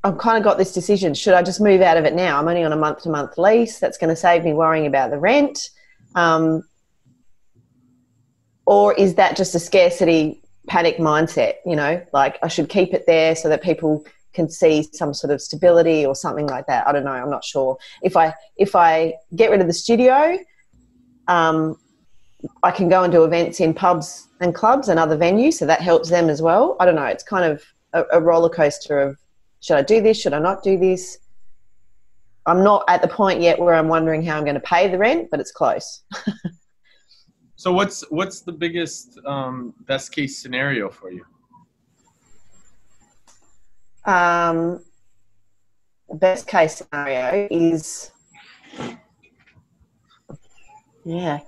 I've kind of got this decision: should I just move out of it now? I'm only on a month to month lease. That's going to save me worrying about the rent. Um, or is that just a scarcity panic mindset you know? Like i should keep it there so that people can see some sort of stability or something like that. I don't know. I'm not sure. If i if i get rid of the studio um, i can go and do events in pubs and clubs and other venues so that helps them as well. I don't know. It's kind of a, a roller coaster of should i do this? Should i not do this? I'm not at the point yet where i'm wondering how i'm going to pay the rent but it's close So what's what's the biggest um, best case scenario for you? um, the best case scenario is yeah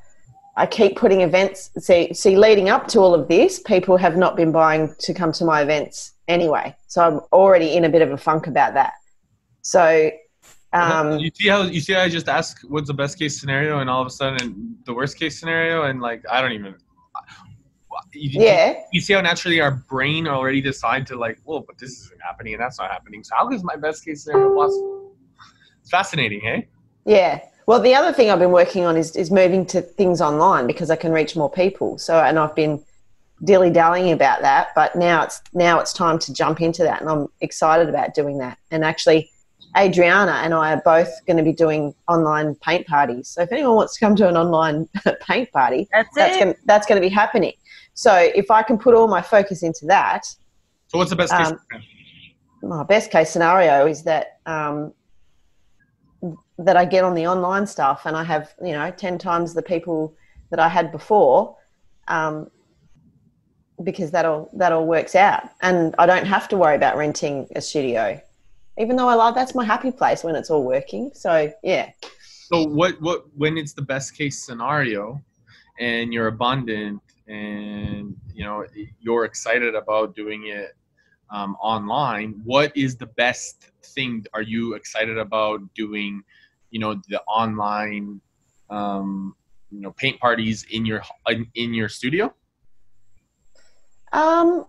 i keep putting events see see leading up to all of this people have not been buying to come to my events anyway so i'm already in a bit of a funk about that so um, you see how you see how I just ask what's the best case scenario, and all of a sudden the worst case scenario, and like I don't even. You, yeah You see how naturally our brain already decide to like, well, but this isn't happening and that's not happening. So how is my best case scenario possible? It's fascinating, hey? Yeah. Well, the other thing I've been working on is, is moving to things online because I can reach more people. So, and I've been dilly dallying about that, but now it's now it's time to jump into that, and I'm excited about doing that. And actually, Adriana and I are both going to be doing online paint parties. So, if anyone wants to come to an online paint party, That's that's it. going that's going to be happening. So, if I can put all my focus into that, So what's the best case Um, scenario? my best case scenario is that um, that I get on the online stuff and I have you know ten times the people that I had before, um, because that all that all works out, and I don't have to worry about renting a studio, even though I love that's my happy place when it's all working. So yeah, So what what when it's the best case scenario and you're abundant and you know you're excited about doing it um, online, what is the best thing are you excited about doing, you know, the online um, you know paint parties in your in, in your studio? um,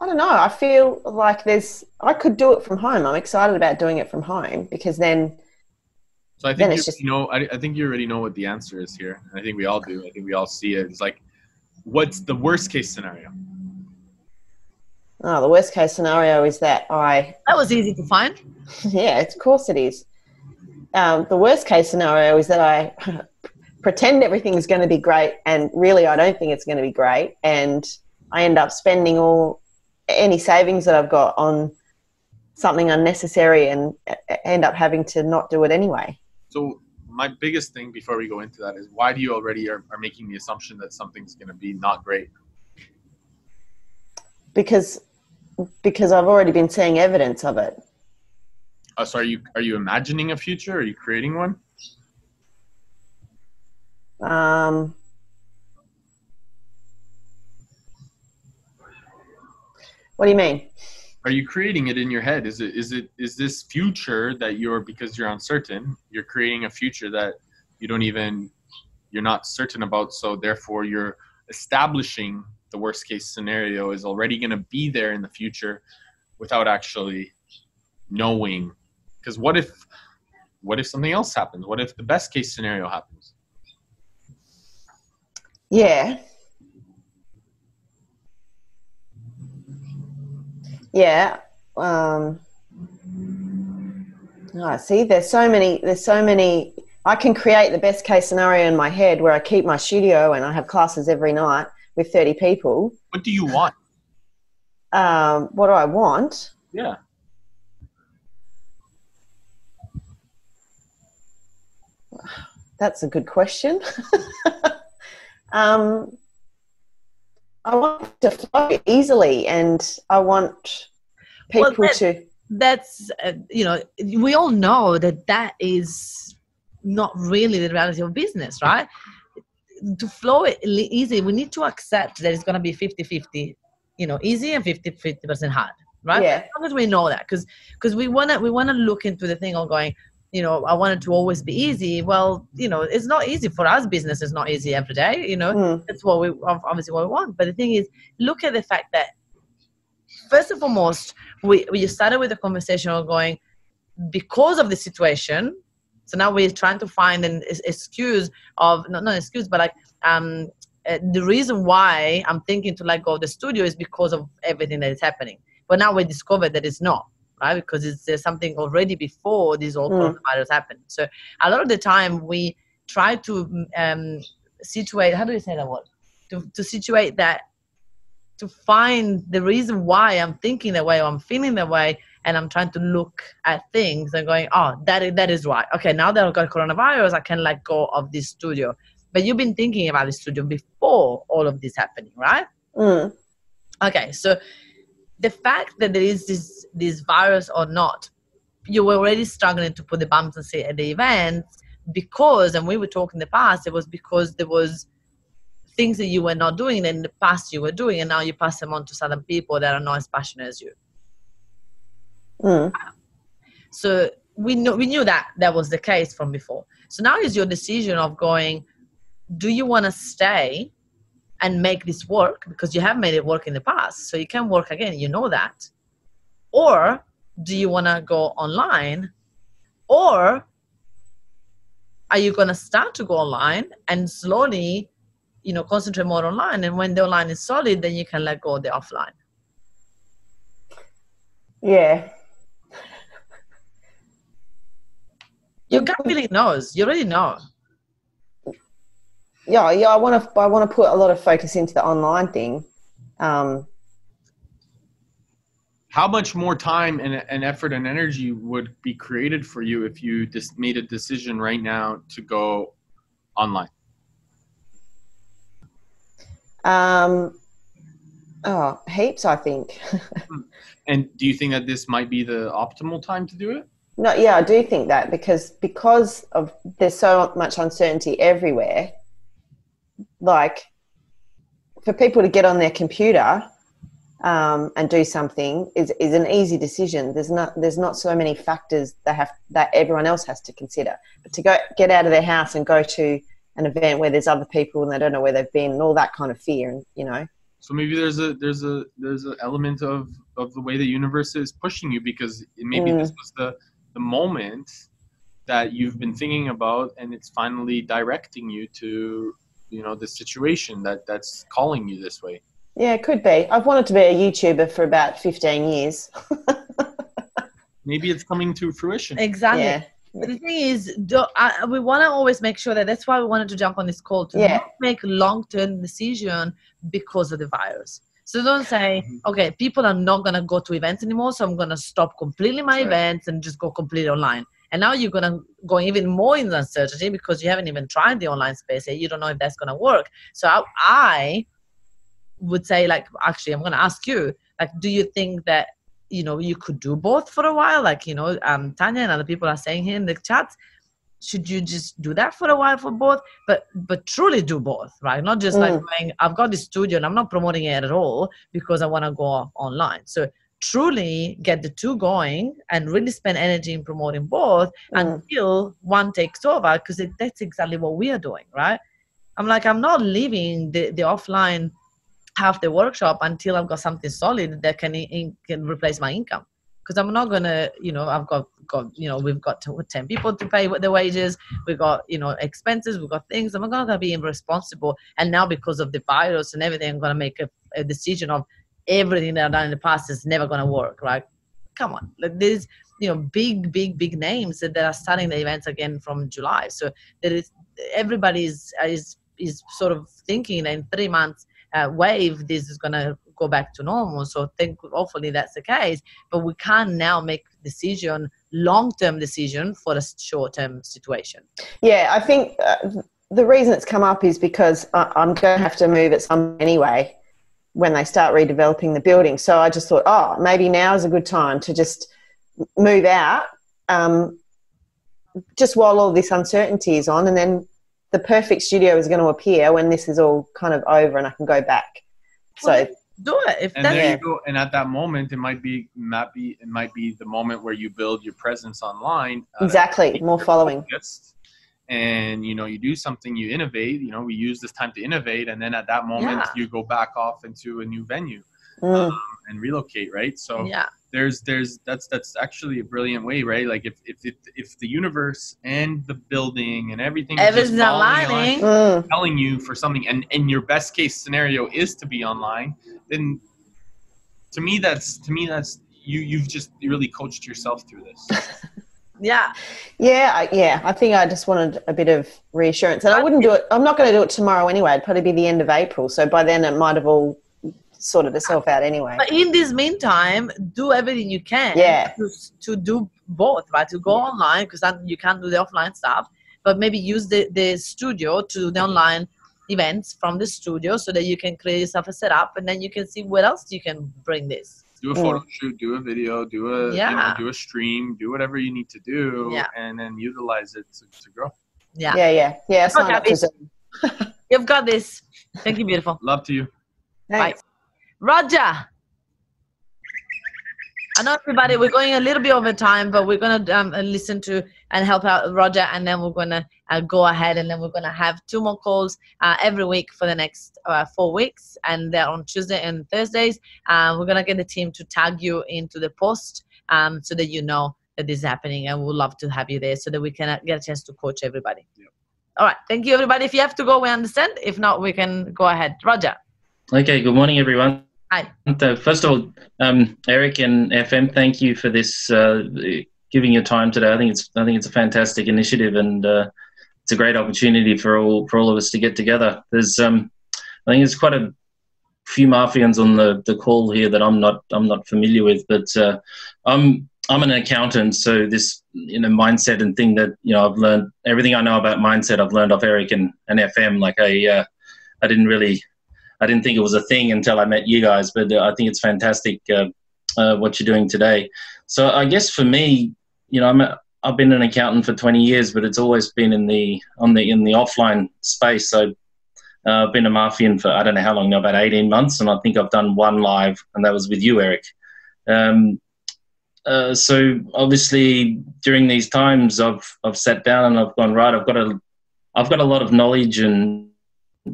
I don't know. I feel like there's. I could do it from home. I'm excited about doing it from home because then So I think Then you it's just- you know I, I think you already know what the answer is here. I think we all do. I think we all see it. It's like what's the worst case scenario? Oh, the worst case scenario is that I, That was easy to find. yeah, of course it is. Um, the worst case scenario is that I pretend everything is going to be great, and really I don't think it's going to be great, and I end up spending all any savings that I've got on something unnecessary, and end up having to not do it anyway. So my biggest thing before we go into that is why do you already are, are making the assumption that something's going to be not great? Because because I've already been seeing evidence of it. Uh, so are you are you imagining a future? Are you creating one? Um, What do you mean? Are you creating it in your head? Is it is it is this future that you're because you're uncertain? You're creating a future that you don't even you're not certain about. So therefore, you're establishing the worst case scenario is already going to be there in the future without actually knowing. Because what if what if something else happens? What if the best case scenario happens? Yeah. Yeah. Um, oh, see, there's so many. There's so many. I can create the best case scenario in my head where I keep my studio and I have classes every night with 30 people. What do you want? Um, what do I want? Yeah. That's a good question. um, I want to flow easily, and I want people Well, that- to. That's uh, you know we all know that that is not really the reality of business, right? To flow it easy, we need to accept that it's going to be 50-50, you know, easy and 50 percent hard, right? Yeah. As long as we know that, because because we want to we want to look into the thing of going, you know, I want it to always be easy. Well, you know, it's not easy for us. Business is not easy every day. You know, Mm, that's what we obviously what we want. But the thing is, look at the fact that first and foremost, we we started with the conversation of going because of the situation. So now we're trying to find an excuse of not not excuse, but like um uh, the reason why I'm thinking to let go of the studio is because of everything that is happening. But now we discovered that it's not right because it's there's something already before this whole Mm. coronavirus happened. So a lot of the time we try to um situate. How do you say that word? To to situate that to find the reason why I'm thinking that way or I'm feeling that way, and I'm trying to look at things and going, oh, that is, that is right. Okay, now that I've got coronavirus, I can let go of this studio. But you've been thinking about the studio before all of this happening, right? mm, Okay, so the fact that there is this this virus or not, you were already struggling to put the bumps and seat at the event because, and we were talking in the past, it was because there was things that you were not doing in the past you were doing, and now you pass them on to certain people that are not as passionate as you. mm. So we know we knew that that was the case from before. So now is your decision of going, do you want to stay and make this work because you have made it work in the past, so you can work again. You know that, or do you want to go online, or are you going to start to go online and slowly, you know, concentrate more online? And when the online is solid, then you can let go of the offline. Yeah. Your gut feeling knows. You already know. Yeah, yeah. I want to. I want to put a lot of focus into the online thing. Um, How much more time and, and effort and energy would be created for you if you just made a decision right now to go online? um, oh, heaps. I think. And do you think that this might be the optimal time to do it? No, yeah, I do think that because because of there's so much uncertainty everywhere. Like for people to get on their computer um, and do something is is an easy decision. There's not there's not so many factors that have that everyone else has to consider. But to go get out of their house and go to an event where there's other people and they don't know where they've been and all that kind of fear and you know So maybe there's a there's a there's an element of of the way the universe is pushing you because maybe Mm. this was the the moment that you've been thinking about and it's finally directing you to you know the situation that that's calling you this way. yeah it could be. I've wanted to be a YouTuber for about 15 years. Maybe it's coming to fruition. Exactly. yeah. But the thing is, do, I, we want to always make sure that that's why we wanted to jump on this call to Yeah. not make long-term decision because of the virus. So don't say, Mm-hmm. okay, people are not gonna go to events anymore, so I'm gonna stop completely my Right. events and just go completely online. And now you're gonna go even more in uncertainty because you haven't even tried the online space yet. You don't know if that's gonna work. So I, I would say, like, actually, I'm gonna ask you, like, do you think that you know you could do both for a while like you know um tanya and other people are saying here in the chat should you just do that for a while for both but but truly do both right not just like Mm. going i've got this studio and i'm not promoting it at all because i want to go online so truly get the two going and really spend energy in promoting both Mm. until one takes over because that's exactly what we are doing right? I'm like i'm not leaving the, the offline half the workshop until i've got something solid that can, in, can replace my income. Because i'm not gonna you know i've got got you know we've got 10 people to pay with the wages we've got you know expenses we've got things. I'm not gonna be irresponsible and now because of the virus and everything i'm gonna make a, a decision of everything that i've done in the past is never gonna work right? Come on. Like there's you know big big big names that, that are starting the events again from july. So there is everybody is is is sort of thinking in three months uh, wave this is going to go back to normal. So think hopefully that's the case. But we can't now make decision long-term decision for a short-term situation. Yeah, I think uh, the reason it's come up is because I, I'm going to have to move at some anyway when they start redeveloping the building. So I just thought, oh, maybe now is a good time to just move out, um, just while all this uncertainty is on, and then the perfect studio is going to appear when this is all kind of over and I can go back. So do it if And that's there you go. And at that moment, it might be might be it might be the moment where you build your presence online. uh, exactly more following. focused, And you know, you do something, you innovate. You know, we use this time to innovate, and then at that moment, Yeah. you go back off into a new venue Mm, and relocate. Right. So yeah there's there's that's that's actually a brilliant way, right? Like if if if, if the universe and the building and everything is not everything's falling in line, aligning mm. telling you for something and and your best case scenario is to be online then to me that's to me that's you you've just really coached yourself through this yeah Yeah, I, yeah. I think I just wanted a bit of reassurance, and I wouldn't do it. I'm not going to do it tomorrow anyway. It'd probably be the end of April, so by then it might have all sorted itself out anyway. But in this meantime, do everything you can Yeah. to, to do both, right? To go online because you can't do the offline stuff, but maybe use the, the studio to do the online events from the studio so that you can create yourself a setup and then you can see what else you can bring this. Do a Yeah. photo shoot do a video do a you know, do a stream do whatever you need to do Yeah. and then utilize it to, to grow Yeah. yeah, yeah, yeah. I signed up Okay. for Zoom. You've got this. Thank you, beautiful. love to you Thanks. Roger. I know everybody, we're going a little bit over time, but we're going to um, listen to and help out Roger, and then we're going to uh, go ahead and then we're going to have two more calls uh, every week for the next uh, four weeks, and they're on Tuesday and Thursdays. Uh, we're going to get the team to tag you into the post um, so that you know that this is happening, and we'd love to have you there so that we can uh, get a chance to coach everybody. Yep. All right. Thank you, everybody. If you have to go, we understand. If not, we can go ahead. Roger. Okay, good morning, everyone. Hi. So first of all, um, Eric and FM, thank you for this, uh, giving your time today. I think it's I think it's a fantastic initiative, and uh, it's a great opportunity for all for all of us to get together. There's, um, I think there's quite a few Mafians on the, the call here that I'm not I'm not familiar with, but uh, I'm I'm an accountant, so this you know mindset and thing that you know I've learned everything I know about mindset I've learned off Eric and, and FM. Like I uh, I didn't really I didn't think it was a thing until I met you guys, but uh, I think it's fantastic uh, uh, what you're doing today. So I guess for me, you know, I'm I've been an accountant for 20 years, but it's always been in the on the in the offline space. So uh, I've been a Mafian for I don't know how long now, about 18 months, and I think I've done one live, and that was with you, Eric. Um, uh, so obviously during these times, I've I've sat down and I've gone right. I've got a I've got a lot of knowledge and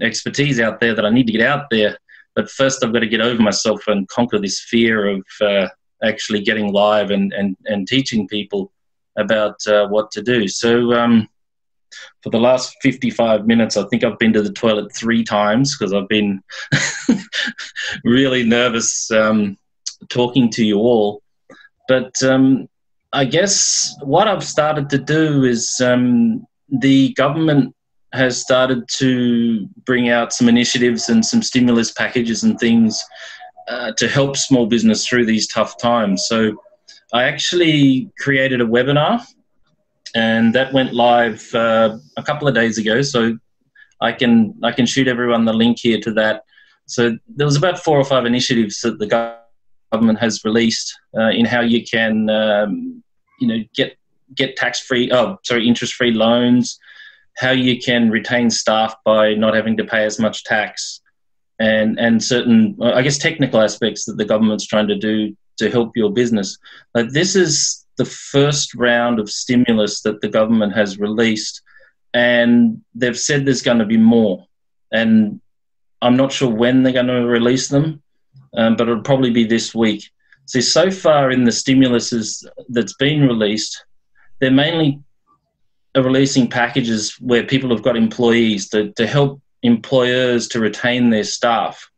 expertise out there that I need to get out there. But first, I've got to get over myself and conquer this fear of uh, actually getting live and, and, and teaching people about uh, what to do. So, um, for the last 55 minutes, I think I've been to the toilet three times because I've been really nervous um, talking to you all. But um, I guess what I've started to do is um, the government has started to bring out some initiatives and some stimulus packages and things uh, to help small business through these tough times. So I actually created a webinar and that went live uh, a couple of days ago. So I can I can shoot everyone the link here to that. So there was about four or five initiatives that the government has released uh, in how you can um, you know get get tax free, oh, sorry, interest free loans, how you can retain staff by not having to pay as much tax, and and certain, I guess, technical aspects that the government's trying to do to help your business. But this is the first round of stimulus that the government has released, and they've said there's going to be more. And I'm not sure when they're going to release them, um, but it'll probably be this week. See, so far in the stimuluses that's been released, they're mainly releasing packages where people have got employees to, to help employers to retain their staff.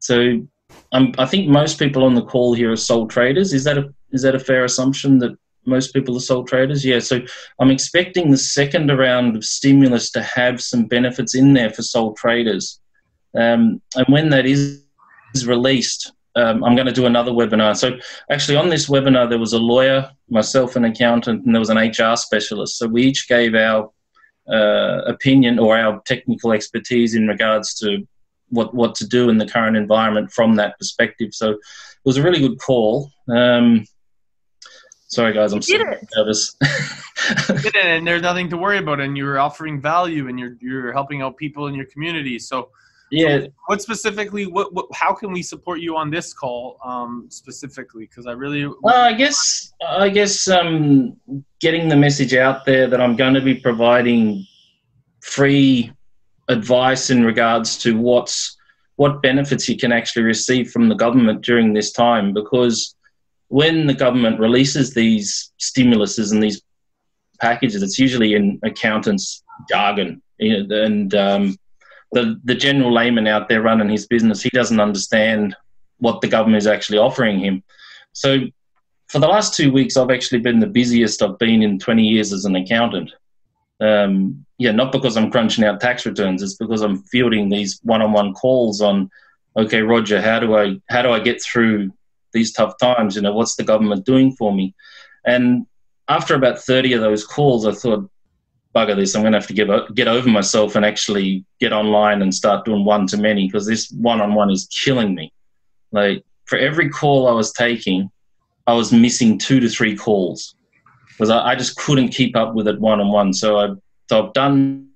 So um, I think most people on the call here are sole traders. Is that a is that a fair assumption that most people are sole traders? Yeah. So I'm expecting the second round of stimulus to have some benefits in there for sole traders, um, and when that is, is released, um, I'm going to do another webinar. So actually, on this webinar, there was a lawyer, myself, an accountant, and there was an HR specialist. So we each gave our uh, opinion or our technical expertise in regards to what what to do in the current environment from that perspective. So it was a really good call. Um, sorry, guys, I'm so nervous. and there's nothing to worry about, and you're offering value, and you're you're helping out people in your community. So yeah. So what specifically? What, what? How can we support you on this call um, specifically? Because I really. Well, I guess I guess um, getting the message out there that I'm going to be providing free advice in regards to what's what benefits you can actually receive from the government during this time because when the government releases these stimuluses and these packages, it's usually in accountants' jargon, and um, the the general layman out there running his business, he doesn't understand what the government is actually offering him. So for the last two weeks, I've actually been the busiest I've been in 20 years as an accountant. Um, yeah, not because I'm crunching out tax returns, it's because I'm fielding these one-on-one calls on, okay, Roger, how do I how do I get through these tough times? You know, what's the government doing for me? And after about 30 of those calls, I thought, bugger this, I'm going to have to give, get over myself and actually get online and start doing one to many because this one on one is killing me. Like, for every call I was taking, I was missing two to three calls because I, I just couldn't keep up with it one on one. So, I, so I've done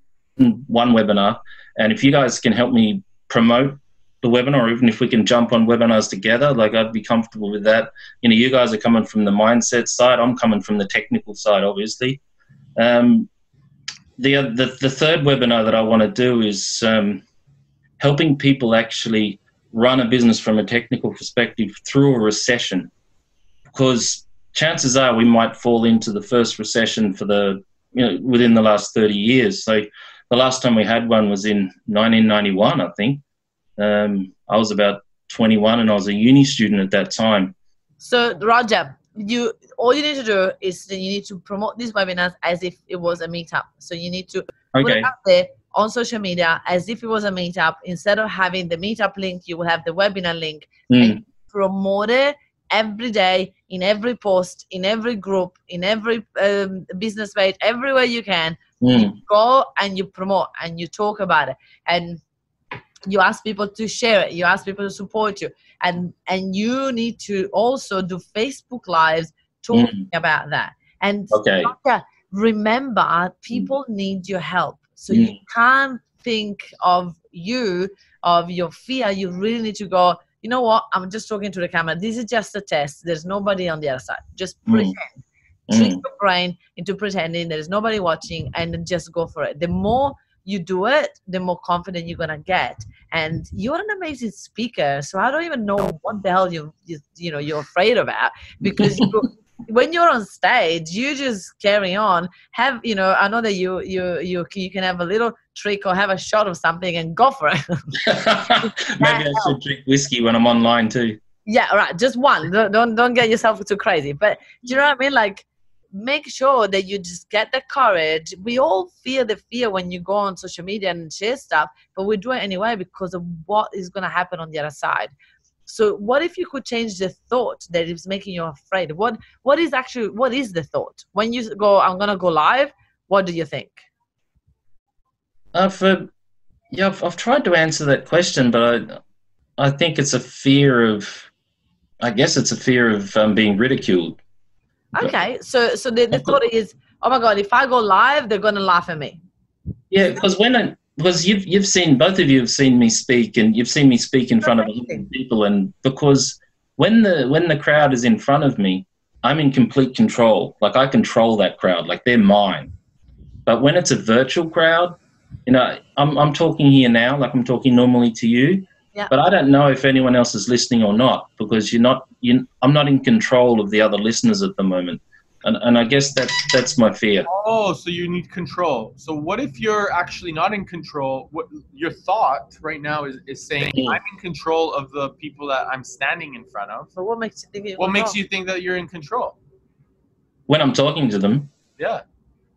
one webinar, and if you guys can help me promote the webinar, even if we can jump on webinars together, like I'd be comfortable with that. You know, you guys are coming from the mindset side, I'm coming from the technical side, obviously. Um, the, the, the third webinar that I want to do is um, helping people actually run a business from a technical perspective through a recession, because chances are we might fall into the first recession for the you know within the last 30 years. So the last time we had one was in 1991, I think. Um, I was about 21 and I was a uni student at that time. So Roger, you all you need to do is you need to promote these webinars as if it was a meetup. So you need to okay. put it out there on social media as if it was a meetup. Instead of having the meetup link, you will have the webinar link mm. and promote it every day in every post, in every group, in every um, business page, everywhere you can. Mm. You go and you promote and you talk about it. And you ask people to share it you ask people to support you and and you need to also do facebook lives talking mm. about that and okay. remember people mm. need your help so mm. you can't think of you of your fear you really need to go you know what i'm just talking to the camera this is just a test there's nobody on the other side just mm. pretend trick mm. your brain into pretending there's nobody watching and then just go for it the more you do it, the more confident you're gonna get. And you're an amazing speaker, so I don't even know what the hell you you, you know you're afraid about because you, when you're on stage, you just carry on. Have you know? I know that you you you you can have a little trick or have a shot of something and go for it. Maybe I should drink whiskey when I'm online too. Yeah, right. Just one. Don't don't, don't get yourself too crazy. But do you know what I mean? Like make sure that you just get the courage. We all feel the fear when you go on social media and share stuff, but we do it anyway because of what is going to happen on the other side. So, what if you could change the thought that is making you afraid? What What is actually what is the thought when you go? I'm going to go live. What do you think? I've uh, yeah, I've, I've tried to answer that question, but I I think it's a fear of, I guess it's a fear of um, being ridiculed Okay, so so the, the thought is, oh my god, if I go live, they're gonna laugh at me. Yeah, because when I, because you've you've seen both of you have seen me speak, and you've seen me speak in front of a lot of people, and because when the when the crowd is in front of me, I'm in complete control. Like I control that crowd, like they're mine. But when it's a virtual crowd, you know, I'm I'm talking here now, like I'm talking normally to you. Yeah. But I don't know if anyone else is listening or not because you're not. You, I'm not in control of the other listeners at the moment, and and I guess that that's my fear. Oh, so you need control. So what if you're actually not in control? What your thought right now is, is saying. I'm in control of the people that I'm standing in front of. So what makes you think? What makes go? you think that you're in control? When I'm talking to them, Yeah.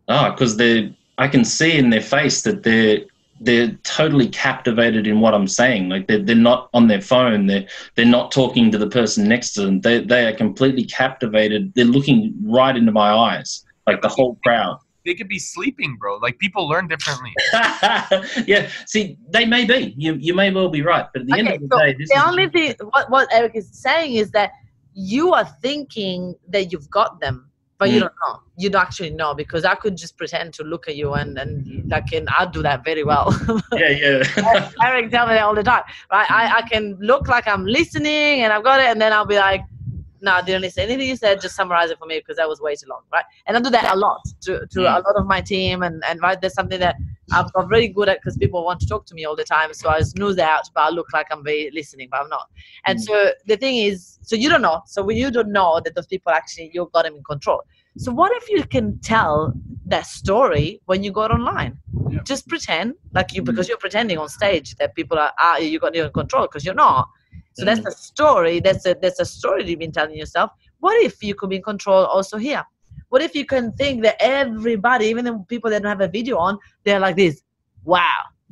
Ah, because they I can see in their face that they're they're totally captivated in what I'm saying. Like they're they're not on their phone. They're they're not talking to the person next to them. They they are completely captivated. They're looking right into my eyes, like the whole crowd. They could be sleeping, bro. Like people learn differently. yeah, see, they may be. You you may well be right, but at the end of the so day, this the is only thing what what Eric is saying is that you are thinking that you've got them, but you Mm. don't know. You don't actually know because I could just pretend to look at you and and like and I do that very well. yeah yeah. Eric tell me that all the time, right? I, I can look like I'm listening and I've got it, and then I'll be like, no, I didn't listen. Anything you said, just summarize it for me because that was way too long, right? And I do that a lot to, to Mm. a lot of my team, and, and right, there's something that I'm got very good at because people want to talk to me all the time. So I snooze out, but I look like I'm very listening, but I'm not. And Mm. so the thing is, so you don't know. So when you don't know that those people actually, you've got them in control. So what if you can tell that story when you go online? Yeah. Just pretend like you, Mm. because you're pretending on stage that people are, ah, you got you in control because you're not. So that's Mm. a story. That's a that's a story you've been telling yourself. What if you could be in control also here? What if you can think that everybody, even the people that don't have a video on, they're like this? Wow.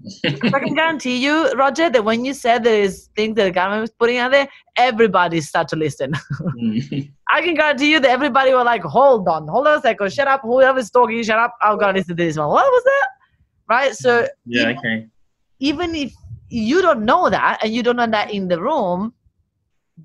I can guarantee you, Roger, that when you said there is things that the government was putting out there, everybody start to listen. Mm. I can guarantee you that everybody were like, hold on, hold on a second, shut up, whoever's talking, shut up, I'm gonna listen to this one. What was that? Right? So yeah. even- Okay. even if you don't know that and you don't know that in the room,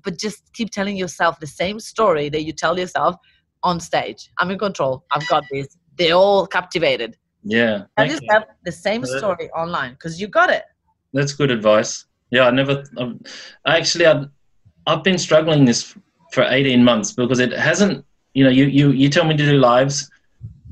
but just keep telling yourself the same story that you tell yourself on stage. I'm in control. I've got this. They're all captivated. Yeah. Tell okay. yourself the same story online because you got it. That's good advice. Yeah, I never. Um, actually, I, I've been struggling this for 18 months because it hasn't. You know, you you you tell me to do lives,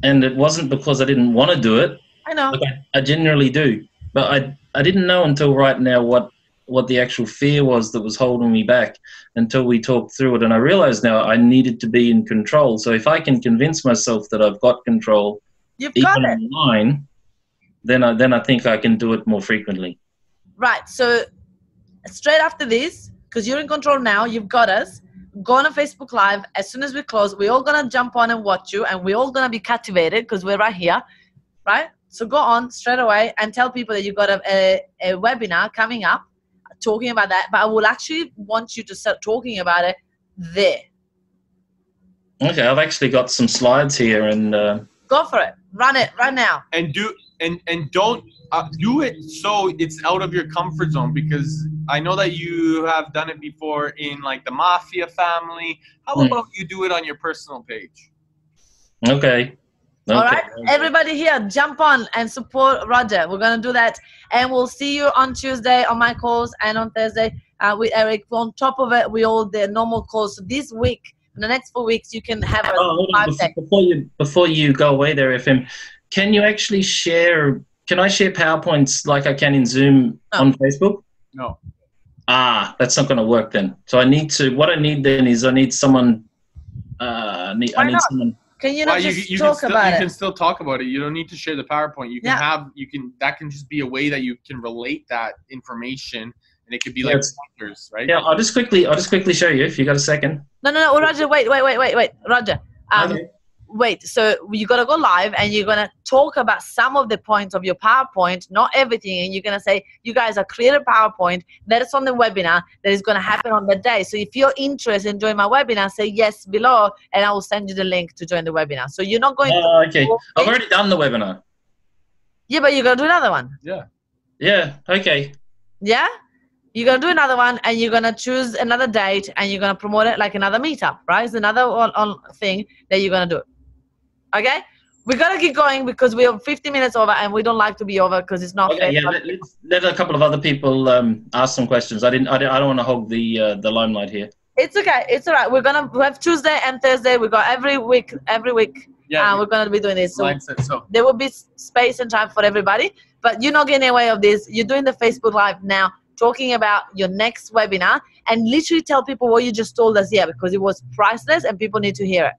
and it wasn't because I didn't want to do it. I know. Like I, I genuinely do, but I I didn't know until right now what what the actual fear was that was holding me back until we talked through it, and I realized now I needed to be in control. So if I can convince myself that I've got control, You've got even it. online, then I then I think I can do it more frequently. Right. So straight after this, because you're in control now, you've got us. Go on a Facebook Live. As soon as we close, we're all gonna jump on and watch you, and we're all gonna be captivated because we're right here, right? So go on straight away and tell people that you've got a, a, a webinar coming up, talking about that. But I will actually want you to start talking about it there. Okay, I've actually got some slides here, and uh, Go for it. Run it right now. and do and and don't uh, do it so it's out of your comfort zone because I know that you have done it before in like the mafia family. How Mm. about you do it on your personal page? okay. All Okay. right, everybody here, jump on and support Roger. We're gonna do that, and we'll see you on Tuesday on my calls and on Thursday uh, with Eric. On top of it, we all the normal calls. So this week, in the next four weeks, you can have a Oh, hold on. Before, day. before you before you go away there, FM, can you actually share? Can I share powerpoints like I can in Zoom No. on Facebook? No. Ah, that's not going to work then. So I need to. What I need then is I need someone. Uh, I need, I need not? someone. Can you Well, not you, just you can talk still, about you it? can still talk about it. You don't need to share the PowerPoint. You can Yeah. have you can that can just be a way that you can relate that information, and it could be like it's- pointers, right? Yeah, I'll just quickly. I'll just quickly show you if you got a second. No, no, no, Roger. Wait, wait, wait, wait, wait, Roger. Um, Okay. Wait. So you gotta go live, and you're gonna talk about some of the points of your PowerPoint, not everything. And you're gonna say, "You guys are create a PowerPoint that is on the webinar that is gonna happen on the day." So if you're interested in joining my webinar, say yes below, and I will send you the link to join the webinar. So you're not going. to Oh, okay. I've already done the webinar. Yeah, but you're gonna do another one. Yeah. Yeah. Okay. Yeah. you're gonna do another one and you're gonna choose another date and you're gonna promote it like another meetup right it's another one on thing that you're gonna do okay we gotta keep going because we're 50 minutes over and we don't like to be over because it's not Okay, fair yeah, let, let's let a couple of other people um, ask some questions. I didn't. I, didn't, I don't want to hog the uh, the limelight here. it's okay it's all right we're gonna we have tuesday and thursday we got every week every week Yeah. uh, we're gonna be doing this so mindset. So there will be space and time for everybody but you're not getting away of this you're doing the facebook live now talking about your next webinar and literally tell people what you just told us here because it was priceless and people need to hear it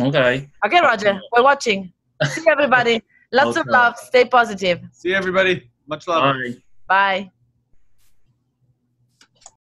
Okay. okay roger we're watching see everybody lots of love stay positive see everybody. Much love. Bye. bye